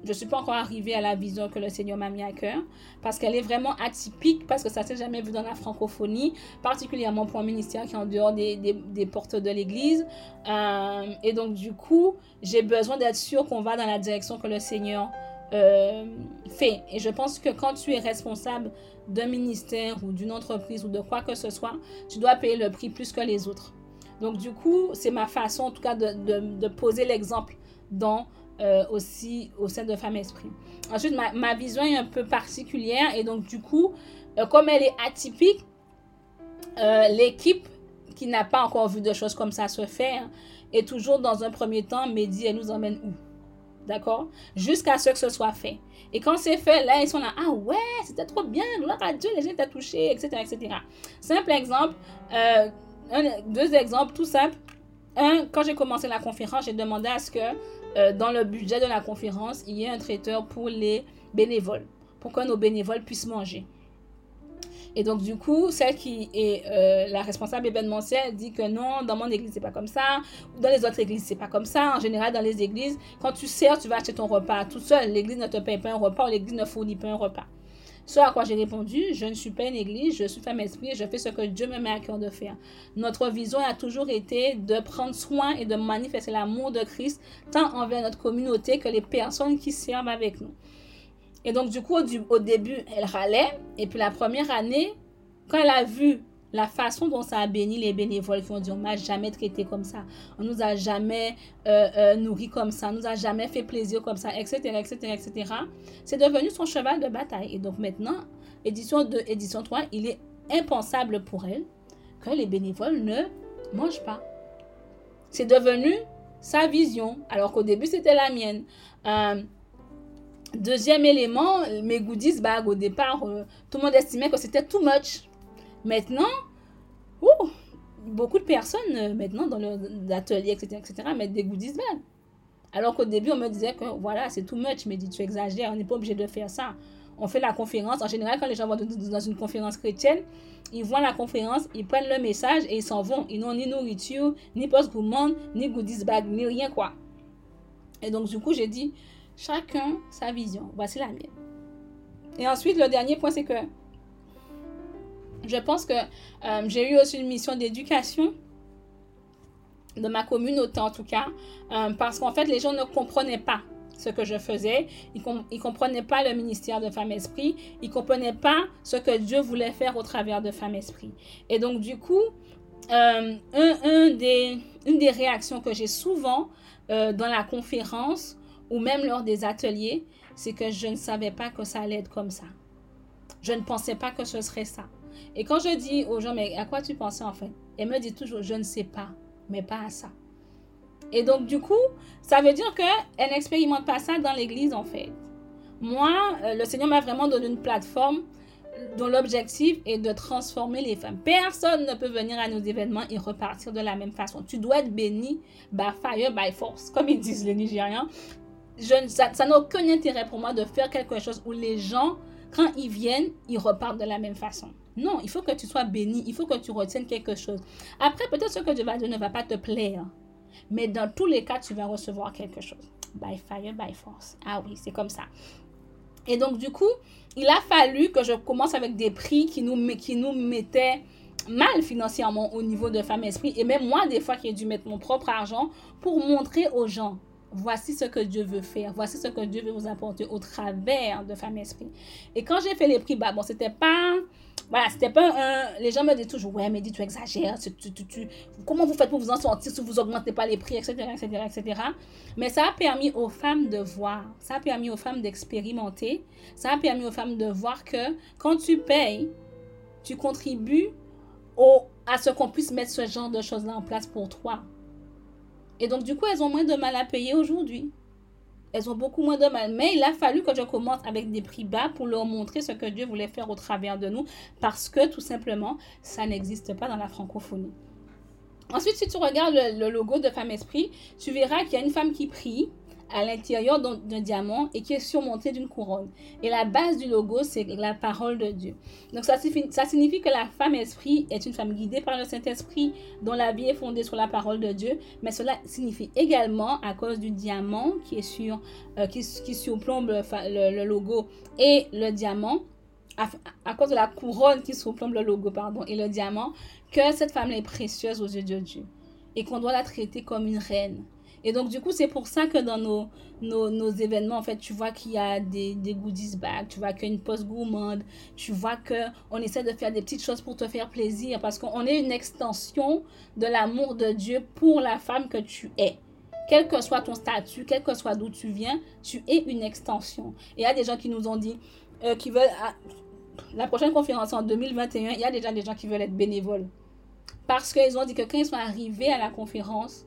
[SPEAKER 1] je suis pas encore arrivée à la vision que le Seigneur m'a mis à cœur parce qu'elle est vraiment atypique, parce que ça ne s'est jamais vu dans la francophonie, particulièrement pour un ministère qui est en dehors des, des, portes de l'Église. Euh, et donc, du coup, j'ai besoin d'être sûre qu'on va dans la direction que le Seigneur euh, fait. Et je pense que quand tu es responsable d'un ministère ou d'une entreprise ou de quoi que ce soit, tu dois payer le prix plus que les autres. Donc, du coup, c'est ma façon, en tout cas, de, de, poser l'exemple dans euh, aussi au sein de Femme Esprit. Ensuite, ma, vision est un peu particulière et donc du coup, euh, comme elle est atypique, l'équipe qui n'a pas encore vu de choses comme ça se faire est toujours dans un premier temps, mais dit elle nous emmène où? D'accord? Jusqu'à ce que ce soit fait. Et quand c'est fait, là, ils sont là, ah ouais, c'était trop bien, gloire à Dieu, les gens étaient touchés, etc. etc. Simple exemple, deux exemples tout simples. Un, quand j'ai commencé la conférence, j'ai demandé à ce que euh, dans le budget de la conférence, il y ait un traiteur pour les bénévoles, pour que nos bénévoles puissent manger. Et donc, du coup, celle qui est euh, la responsable événementielle dit que non, dans mon église, c'est pas comme ça. Dans les autres églises, c'est pas comme ça. En général, dans les églises, quand tu sers, tu vas acheter ton repas tout seul. L'église ne te paye pas un repas ou l'église ne fournit pas un repas. Ce à quoi j'ai répondu, je ne suis pas une église, je suis femme esprit et je fais ce que Dieu me met à cœur de faire. Notre vision a toujours été de prendre soin et de manifester l'amour de Christ tant envers notre communauté que les personnes qui servent avec nous. Et donc, du coup, au, début, elle râlait. Et puis, la première année, quand elle a vu la façon dont ça a béni les bénévoles qui ont dit on m'a jamais traité comme ça, on nous a jamais euh, euh, nourri comme ça, on nous a jamais fait plaisir comme ça, etc., etc., etc. C'est devenu son cheval de bataille. Et donc maintenant, édition 2, édition 3, il est impensable pour elle que les bénévoles ne mangent pas. C'est devenu sa vision, alors qu'au début c'était la mienne. Euh, deuxième élément, mes goodies bag, au départ, tout le monde estimait que c'était too much. Maintenant, beaucoup de personnes, euh, maintenant, dans leurs ateliers, etc., etc., mettent des goodies bags. Alors qu'au début, on me disait que voilà, c'est too much, mais tu exagères, on n'est pas obligé de faire ça. On fait la conférence. En général, quand les gens vont dans une conférence chrétienne, ils voient la conférence, ils prennent le message et ils s'en vont. Ils n'ont ni nourriture, ni post gourmand, ni goodies bag, ni rien quoi. Et donc, du coup, j'ai dit, chacun sa vision. Voici la mienne. Et ensuite, le dernier point, c'est que je pense que euh, j'ai eu aussi une mission d'éducation de ma communauté en tout cas, euh, parce qu'en fait les gens ne comprenaient pas ce que je faisais, ils ne comprenaient pas le ministère de Femme Esprit, ils ne comprenaient pas ce que Dieu voulait faire au travers de Femme Esprit. Et donc du coup, euh, une des réactions que j'ai souvent dans la conférence ou même lors des ateliers, c'est que je ne savais pas que ça allait être comme ça. Je ne pensais pas que ce serait ça. Et quand je dis aux gens, mais à quoi tu pensais en fait? Elle me dit toujours, je ne sais pas, mais pas à ça. Et donc, du coup, ça veut dire qu'elle n'expérimente pas ça dans l'église en fait. Moi, euh, le Seigneur m'a vraiment donné une plateforme dont l'objectif est de transformer les femmes. Personne ne peut venir à nos événements et repartir de la même façon. Tu dois être béni by fire, by force, comme ils disent les Nigérians. Je, ça n'a aucun intérêt pour moi de faire quelque chose où les gens, quand ils viennent, ils repartent de la même façon. Non, il faut que tu sois béni, il faut que tu retiennes quelque chose. Après, peut-être ce que Dieu va dire ne va pas te plaire, mais dans tous les cas, tu vas recevoir quelque chose. by fire, by force. Ah oui, c'est comme ça. Et donc, du coup, il a fallu que je commence avec des prix qui nous, qui nous mettaient mal financièrement au niveau de Femme Esprit. Et même moi, des fois, qui ai dû mettre mon propre argent pour montrer aux gens voici ce que Dieu veut faire, voici ce que Dieu veut vous apporter au travers de Femme Esprit. Et quand j'ai fait les prix, bah bon, c'était pas voilà, c'était pas un. Les gens me disent toujours, ouais, mais dis, tu exagères. comment vous faites pour vous en sortir si vous augmentez pas les prix, etc., etc., etc. Mais ça a permis aux femmes de voir, ça a permis aux femmes d'expérimenter, ça a permis aux femmes de voir que quand tu payes, tu contribues au, à ce qu'on puisse mettre ce genre de choses-là en place pour toi. Et donc, du coup, elles ont moins de mal à payer aujourd'hui elles ont beaucoup moins de mal. Mais il a fallu que je commence avec des prix bas pour leur montrer ce que Dieu voulait faire au travers de nous parce que tout simplement, ça n'existe pas dans la francophonie. Ensuite, si tu regardes le, le logo de Femme Esprit, tu verras qu'il y a une femme qui prie à l'intérieur d'un diamant et qui est surmonté d'une couronne. Et la base du logo, c'est la parole de Dieu. Donc ça signifie, que la femme esprit est une femme guidée par le Saint-Esprit dont la vie est fondée sur la parole de Dieu. Mais cela signifie également, à cause du diamant qui est sur, euh, qui, surplombe le, logo et le diamant, à, à, cause de la couronne qui surplombe le logo pardon, et le diamant, que cette femme est précieuse aux yeux de Dieu et qu'on doit la traiter comme une reine. Et donc, du coup, c'est pour ça que dans nos, nos, événements, en fait, tu vois qu'il y a des, goodies bags, tu vois qu'il y a une post gourmande, tu vois qu'on essaie de faire des petites choses pour te faire plaisir parce qu'on est une extension de l'amour de Dieu pour la femme que tu es. Quel que soit ton statut, quel que soit d'où tu viens, tu es une extension. Et il y a des gens qui nous ont dit, euh, qui veulent, ah, la prochaine conférence en 2021, il y a déjà des gens qui veulent être bénévoles. Parce qu'ils ont dit que quand ils sont arrivés à la conférence,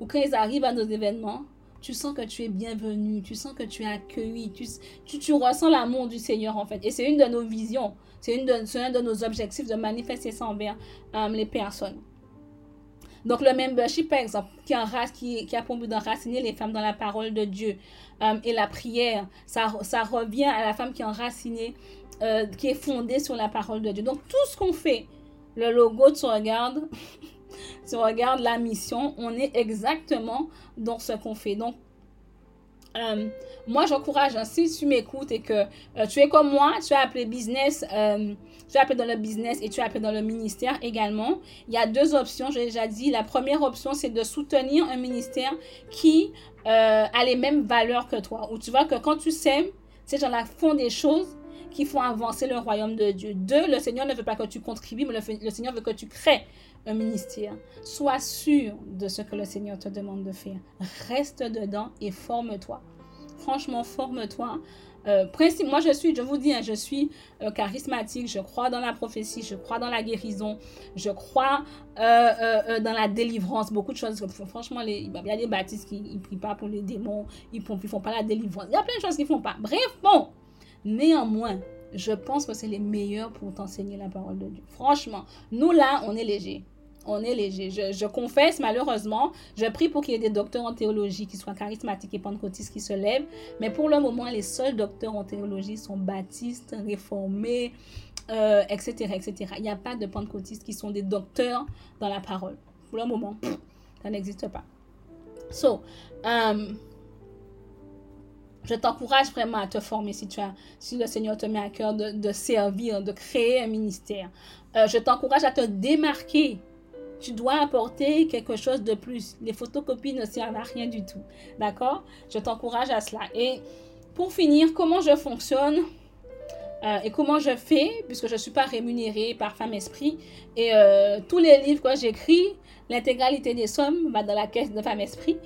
[SPEAKER 1] ou quand ils arrivent à nos événements, tu sens que tu es bienvenu, tu sens que tu es accueilli, tu, tu, ressens l'amour du Seigneur en fait. Et c'est une de nos visions, c'est un de nos objectifs de manifester ça envers euh, les personnes. Donc le membership, par exemple, qui, qui, qui a pour but d'enraciner les femmes dans la parole de Dieu euh, et la prière, ça, ça revient à la femme qui est enracinée, euh, qui est fondée sur la parole de Dieu. Donc tout ce qu'on fait, le logo, tu regardes, si on regarde la mission, on est exactement dans ce qu'on fait. Donc, euh, moi, j'encourage, hein, si tu m'écoutes et que euh, tu es comme moi, tu as appelé business, euh, tu as appelé dans le business et tu as appelé dans le ministère également, il y a deux options, j'ai déjà dit. La première option, c'est de soutenir un ministère qui a les mêmes valeurs que toi. Où tu vois que quand tu sèmes, ces gens-là font des choses qui font avancer le royaume de Dieu. Deux, le Seigneur ne veut pas que tu contribues, mais le Seigneur veut que tu crées un ministère. Sois sûr de ce que le Seigneur te demande de faire. Reste dedans et forme-toi. Franchement, forme-toi. Euh, moi, je suis, je vous dis, hein, je suis euh, charismatique, je crois dans la prophétie, je crois dans la guérison, je crois euh, dans la délivrance, beaucoup de choses. Franchement, il y a des baptistes qui ne prient pas pour les démons, ils ne font, font pas la délivrance. Il y a plein de choses qu'ils ne font pas. Bref, bon, néanmoins, je pense que c'est les meilleurs pour t'enseigner la parole de Dieu. Franchement, nous là, on est léger on est léger. Je, confesse, malheureusement, je prie pour qu'il y ait des docteurs en théologie qui soient charismatiques et pentecôtistes qui se lèvent. Mais pour le moment, les seuls docteurs en théologie sont baptistes, réformés, etc., euh, etc. Il n'y a pas de pentecôtistes qui sont des docteurs dans la parole. Pour le moment, ça n'existe pas. So, um, je t'encourage vraiment à te former si, tu as, si le Seigneur te met à cœur de, servir, de créer un ministère. Euh, je t'encourage à te démarquer tu dois apporter quelque chose de plus. Les photocopies ne servent à rien du tout. D'accord? Je t'encourage à cela. Et pour finir, comment je fonctionne euh, et comment je fais, puisque je ne suis pas rémunérée par Femme Esprit. Et euh, tous les livres que j'écris, l'intégralité des sommes va dans la caisse de Femme Esprit.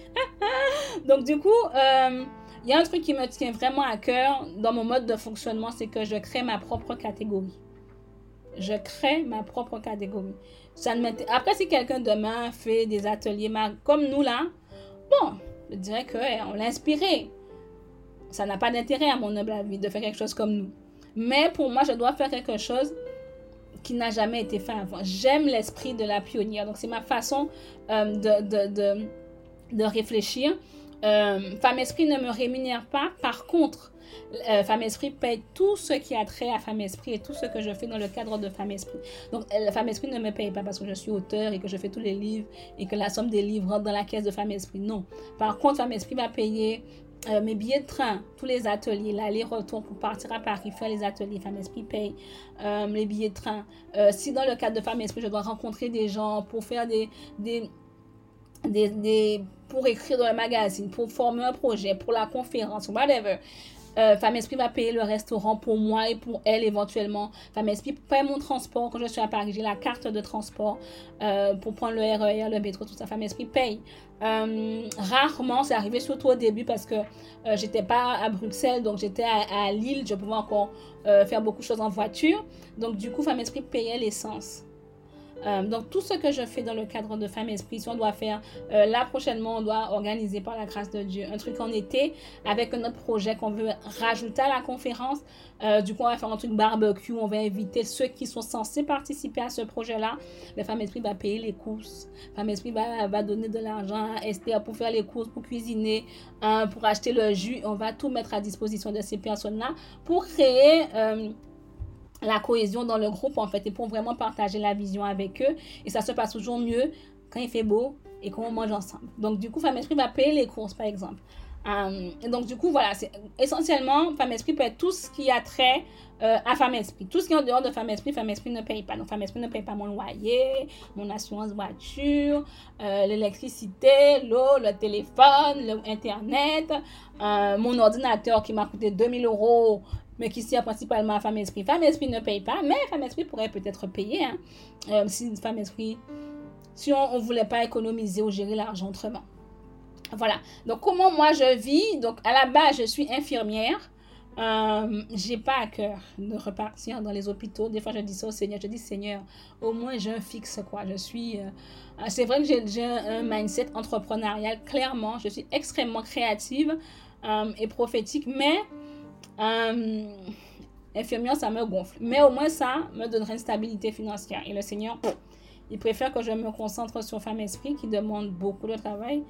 [SPEAKER 1] Donc du coup, euh, il y a un truc qui me tient vraiment à cœur dans mon mode de fonctionnement, c'est que je crée ma propre catégorie. Je crée ma propre catégorie. Après, si quelqu'un demain fait des ateliers comme nous là, bon, je dirais qu'on l'a inspiré. Ça n'a pas d'intérêt à mon humble avis de faire quelque chose comme nous. Mais pour moi, je dois faire quelque chose qui n'a jamais été fait avant. J'aime l'esprit de la pionnière. Donc, c'est ma façon euh, de, de, de, de, réfléchir. Euh, Femme Esprit ne me rémunère pas. Par contre, euh, Femme Esprit paye tout ce qui a trait à Femme Esprit et tout ce que je fais dans le cadre de Femme Esprit. Donc, euh, Femme Esprit ne me paye pas parce que je suis auteur et que je fais tous les livres et que la somme des livres rentre dans la caisse de Femme Esprit. Non. Par contre, Femme Esprit va payer euh, mes billets de train, tous les ateliers, l'aller-retour pour partir à Paris, faire les ateliers, Femme Esprit paye euh, les billets de train. Euh, si dans le cadre de Femme Esprit, je dois rencontrer des gens pour faire des, des, des, des, pour écrire dans le magazine, pour former un projet, pour la conférence, whatever. Euh, Femme Esprit va payer le restaurant pour moi et pour elle éventuellement. Femme Esprit paye mon transport quand je suis à Paris. J'ai la carte de transport euh, pour prendre le RER, e le métro, tout ça. Femme Esprit paye. Euh, rarement, c'est arrivé surtout au début parce que euh, j'étais pas à Bruxelles, donc j'étais à, Lille. Je pouvais encore faire beaucoup de choses en voiture. Donc du coup, Femme Esprit payait l'essence. Euh, donc, tout ce que je fais dans le cadre de Femme Esprit, si on doit faire, euh, là prochainement, on doit organiser par la grâce de Dieu un truc en été avec un autre projet qu'on veut rajouter à la conférence. Euh, du coup, on va faire un truc barbecue, on va inviter ceux qui sont censés participer à ce projet-là. Mais Femme Esprit va payer les courses. Femme Esprit va, donner de l'argent à Esther pour faire les courses, pour cuisiner, hein, pour acheter le jus. On va tout mettre à disposition de ces personnes-là pour créer la cohésion dans le groupe en fait et pour vraiment partager la vision avec eux. Et ça se passe toujours mieux quand il fait beau et qu'on mange ensemble. Donc du coup Femme Esprit va payer les courses par exemple. Euh, donc du coup voilà c'est essentiellement Femme Esprit peut être tout ce qui a trait euh, à Femme Esprit. Tout ce qui est en dehors de Femme Esprit Femme Esprit ne paye pas. Donc Femme Esprit ne paye pas mon loyer mon assurance voiture euh, l'électricité l'eau le téléphone l'internet mon ordinateur qui m'a coûté 2000 euros mais qui sert principalement à Femme Esprit. Femme Esprit ne paye pas, mais Femme Esprit pourrait peut-être payer. Hein, euh, si Femme Esprit, si on ne voulait pas économiser ou gérer l'argent autrement. Voilà. Donc, comment moi je vis? Donc, à la base, je suis infirmière. Euh, j'ai pas à cœur de repartir dans les hôpitaux. Des fois, je dis ça au Seigneur. Je dis, Seigneur, au moins j'ai un fixe, quoi. Je suis. Euh, c'est vrai que j'ai un mindset entrepreneurial. Clairement, je suis extrêmement créative euh, et prophétique, mais euh, infirmière, ça me gonfle. Mais au moins, ça me donnerait une stabilité financière. Et le Seigneur, il préfère que je me concentre sur Femme Esprit qui demande beaucoup de travail.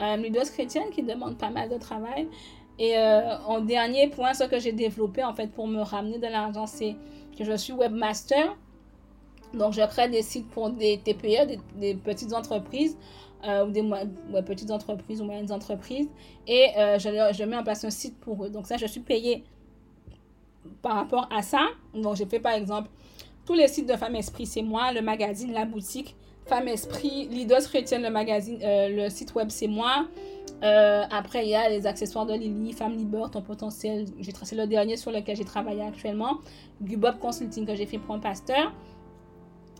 [SPEAKER 1] Euh, Leaders chrétienne qui demande pas mal de travail. Et euh, en dernier point, ce que j'ai développé en fait pour me ramener de l'argent, c'est que je suis webmaster. Donc, je crée des sites pour des TPE, des, petites entreprises, euh, ou des petites entreprises ou moyennes entreprises. Et euh, je, mets en place un site pour eux. Donc, ça, je suis payée par rapport à ça. Donc, j'ai fait par exemple tous les sites de Femme Esprit, c'est moi, le magazine, la boutique. Femme Esprit, Leaders Chrétienne, le magazine, euh, le site web, c'est moi. Euh, après, il y a les accessoires de Lily, Femme Libre, ton potentiel. J'ai tracé le dernier sur lequel j'ai travaillé actuellement. Gubob Consulting que j'ai fait pour un pasteur.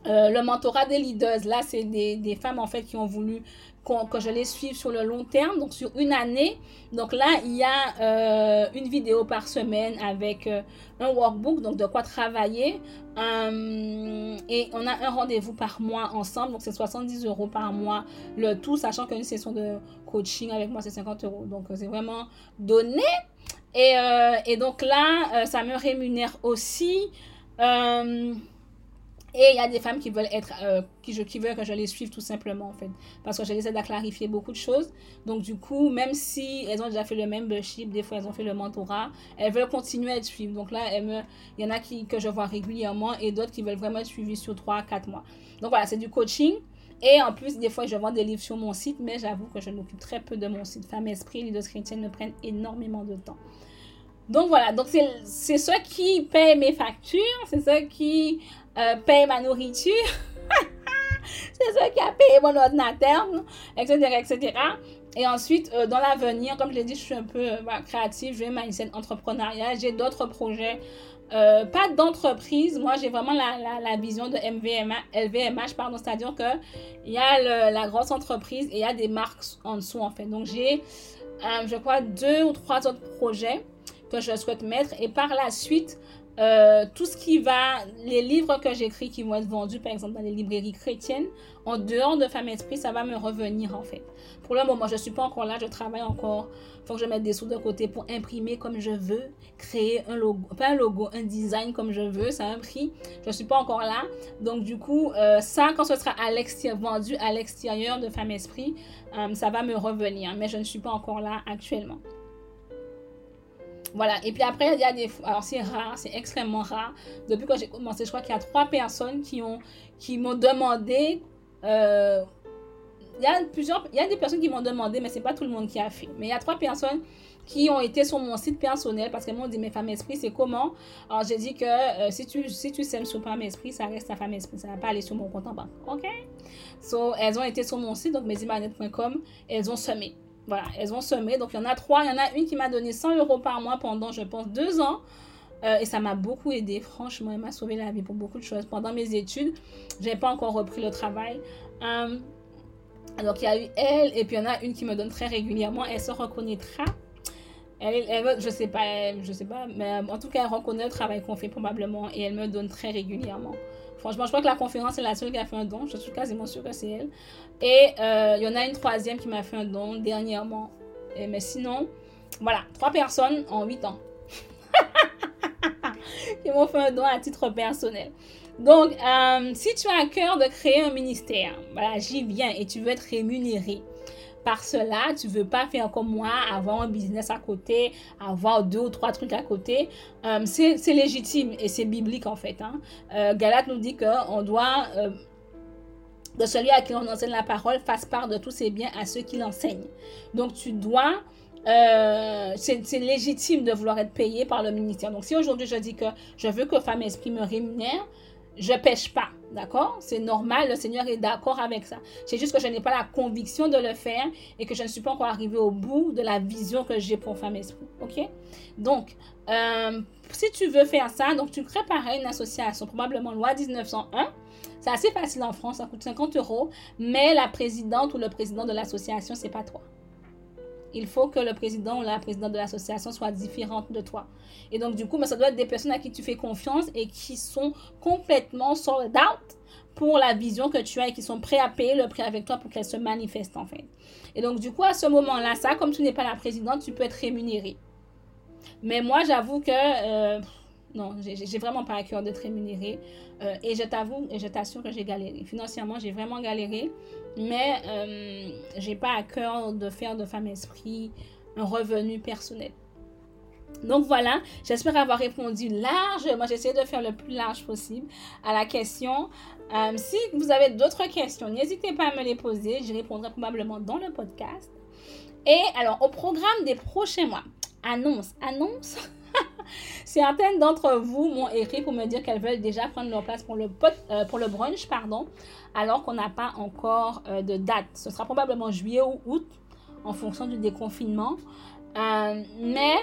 [SPEAKER 1] Euh, le mentorat des leaders, là, c'est des, femmes en fait qui ont voulu que je les suive sur le long terme, donc sur une année. Donc là, il y a euh, une vidéo par semaine avec euh, un workbook, donc de quoi travailler. Et on a un rendez-vous par mois ensemble, donc c'est 70 euros par mois le tout, sachant qu'une session de coaching avec moi, c'est 50 euros. Donc c'est vraiment donné. Et, et donc là, ça me rémunère aussi. Et il y a des femmes qui veulent être, euh, qui, je, qui veulent que je les suive tout simplement, en fait. Parce que je les aide à clarifier beaucoup de choses. Donc, du coup, même si elles ont déjà fait le membership, des fois elles ont fait le mentorat, elles veulent continuer à être suivies. Donc là, elles me, il y en a qui, que je vois régulièrement et d'autres qui veulent vraiment être suivies sur 3-4 mois. Donc voilà, c'est du coaching. Et en plus, des fois, je vends des livres sur mon site, mais j'avoue que je m'occupe très peu de mon site. Femme Esprit, les deux chrétiennes me prennent énormément de temps. Donc voilà, donc c'est ça qui paye mes factures, c'est ça qui euh, paye ma nourriture, c'est ça qui a payé mon ordinateur, etc. etc. Et ensuite, euh, dans l'avenir, comme je l'ai dit, je suis un peu euh, bah, créative, j'ai ma scène entrepreneuriale, j'ai d'autres projets. Pas d'entreprise, moi j'ai vraiment la, la, vision de MVMH, LVMH, pardon, c'est-à-dire qu'il y a la grosse entreprise et il y a des marques en dessous en fait. Donc j'ai, je crois, deux ou trois autres projets que je souhaite mettre et par la suite, euh, tout ce qui va, les livres que j'écris qui vont être vendus par exemple dans les librairies chrétiennes, en dehors de Femme Esprit, ça va me revenir en fait. Pour le moment, je ne suis pas encore là, je travaille encore. Il faut que je mette des sous de côté pour imprimer comme je veux, créer un logo, pas un logo, un design comme je veux, ça a un prix. Je ne suis pas encore là. Donc du coup, euh, ça, quand ce sera à vendu à l'extérieur de Femme Esprit, euh, ça va me revenir. Mais je ne suis pas encore là actuellement. Voilà, et puis après, il y a des... Alors c'est rare, c'est extrêmement rare. Depuis que j'ai commencé, je crois qu'il y a trois personnes qui ont qui m'ont demandé... Euh, il y a plusieurs... Il y a des personnes qui m'ont demandé, mais c'est pas tout le monde qui a fait. Mais il y a trois personnes qui ont été sur mon site personnel parce qu'elles m'ont dit, mes femmes esprits, c'est comment? Alors j'ai dit que euh, si tu, si tu sèmes sur femme esprit, ça reste ta femme esprit. Ça va pas aller sur mon compte en banque. OK? So, elles ont été sur mon site, donc mesimanet.com. Elles ont semé. Voilà, elles ont semé. Donc, il y en a trois. Il y en a une qui m'a donné 100 euros par mois pendant, je pense, deux ans. Euh, et ça m'a beaucoup aidé. Franchement, elle m'a sauvé la vie pour beaucoup de choses. Pendant mes études, je n'ai pas encore repris le travail. Euh, donc, il y a eu elle. Et puis, il y en a une qui me donne très régulièrement. Elle se reconnaîtra. Elle, elle, je sais pas, je sais pas, mais en tout cas, elle reconnaît le travail qu'on fait probablement et elle me donne très régulièrement. Franchement, je crois que la conférence est la seule qui a fait un don. Je suis quasiment sûre que c'est elle. Et euh, il y en a une troisième qui m'a fait un don dernièrement. Mais sinon, voilà, trois personnes en huit ans. qui m'ont fait un don à titre personnel. Donc, euh, si tu as à cœur de créer un ministère, voilà, j'y viens et tu veux être rémunéré par cela, tu veux pas faire comme moi, avoir un business à côté, avoir deux ou trois trucs à côté. Euh, c'est légitime et c'est biblique en fait. Hein. Euh, Galate nous dit qu'on doit, euh, de celui à qui on enseigne la parole, fasse part de tous ses biens à ceux qui l'enseignent. Donc tu dois, c'est légitime de vouloir être payé par le ministère. Donc si aujourd'hui je dis que je veux que Femme Esprit me rémunère, je pêche pas, d'accord? C'est normal, le Seigneur est d'accord avec ça. C'est juste que je n'ai pas la conviction de le faire et que je ne suis pas encore arrivée au bout de la vision que j'ai pour Femme Esprit, ok? Donc, euh, si tu veux faire ça, donc tu prépares une association, probablement loi 1901. C'est assez facile en France, ça coûte 50 euros, mais la présidente ou le président de l'association, c'est pas toi il faut que le président ou la présidente de l'association soit différente de toi. Et donc, du coup, mais ça doit être des personnes à qui tu fais confiance et qui sont complètement sold out pour la vision que tu as et qui sont prêts à payer le prix avec toi pour qu'elle se manifeste en fait. Et donc, du coup, à ce moment-là, ça, comme tu n'es pas la présidente, tu peux être rémunéré. Mais moi, j'avoue que euh, non, j'ai vraiment pas à cœur d'être rémunéré. Euh, et je t'avoue et je t'assure que j'ai galéré. Financièrement, j'ai vraiment galéré. Mais euh, j'ai pas à cœur de faire de femme esprit un revenu personnel. Donc voilà, j'espère avoir répondu large. Moi, j'essaie de faire le plus large possible à la question. Euh, si vous avez d'autres questions, n'hésitez pas à me les poser. Je répondrai probablement dans le podcast. Et alors, au programme des prochains mois, annonce, annonce. Certaines d'entre vous m'ont écrit pour me dire qu'elles veulent déjà prendre leur place pour le, euh, pour le brunch, pardon, alors qu'on n'a pas encore euh, de date. Ce sera probablement juillet ou août, en fonction du déconfinement. Euh, mais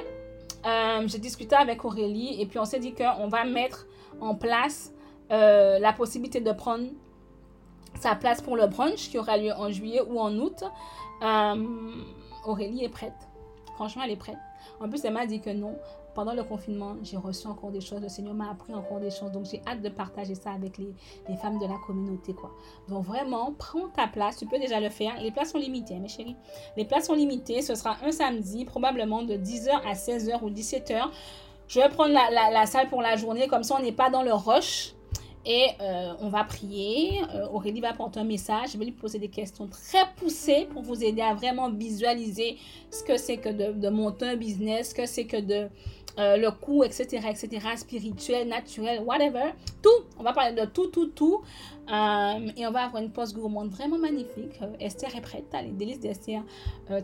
[SPEAKER 1] j'ai discuté avec Aurélie et puis on s'est dit qu'on va mettre en place la possibilité de prendre sa place pour le brunch qui aura lieu en juillet ou en août. Aurélie est prête. Franchement, elle est prête. En plus, elle m'a dit que non, pendant le confinement, j'ai reçu encore des choses. Le Seigneur m'a appris encore des choses. Donc, j'ai hâte de partager ça avec les, femmes de la communauté. quoi. Donc, vraiment, prends ta place. Tu peux déjà le faire. Les places sont limitées, hein, mes chéris. Les places sont limitées. Ce sera un samedi, probablement de 10h à 16h ou 17h. Je vais prendre la, la salle pour la journée. Comme ça, on n'est pas dans le rush. Et euh, on va prier. Euh, Aurélie va porter un message. Je vais lui poser des questions très poussées pour vous aider à vraiment visualiser ce que c'est que de, monter un business, ce que c'est que de euh, le coût, etc., etc., spirituel, naturel, whatever. Tout. On va parler de tout, tout, tout. et on va avoir une poste gourmande vraiment magnifique. Esther est prête. Les délices d'Esther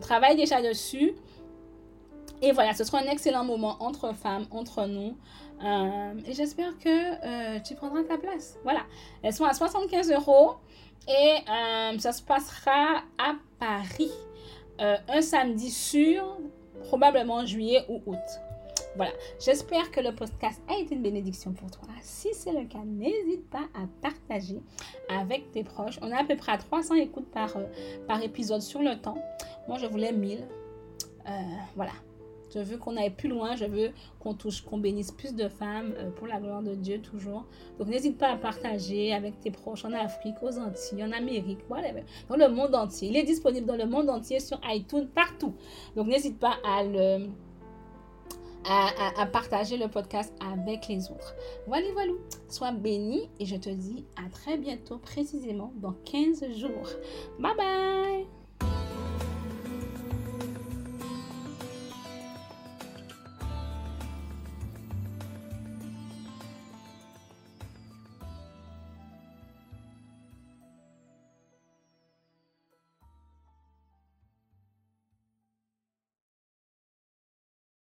[SPEAKER 1] travaille déjà dessus. Et voilà, ce sera un excellent moment entre femmes, entre nous. Euh, et j'espère que euh, tu prendras ta place. Voilà. Elles sont à 75 euros et euh, ça se passera à Paris un samedi sur probablement juillet ou août. Voilà, j'espère que le podcast a été une bénédiction pour toi. Si c'est le cas, n'hésite pas à partager avec tes proches. On est à peu près à 300 écoutes par, par épisode sur le temps. Moi, je voulais 1000. voilà, je veux qu'on aille plus loin. Je veux qu'on touche, qu'on bénisse plus de femmes euh, pour la gloire de Dieu toujours. Donc n'hésite pas à partager avec tes proches en Afrique, aux Antilles, en Amérique, whatever. Dans le monde entier. Il est disponible dans le monde entier sur iTunes, partout. Donc n'hésite pas à le... À, à, partager le podcast avec les autres. Voilà, voilà. Sois béni et je te dis à très bientôt, précisément dans 15 jours. Bye bye!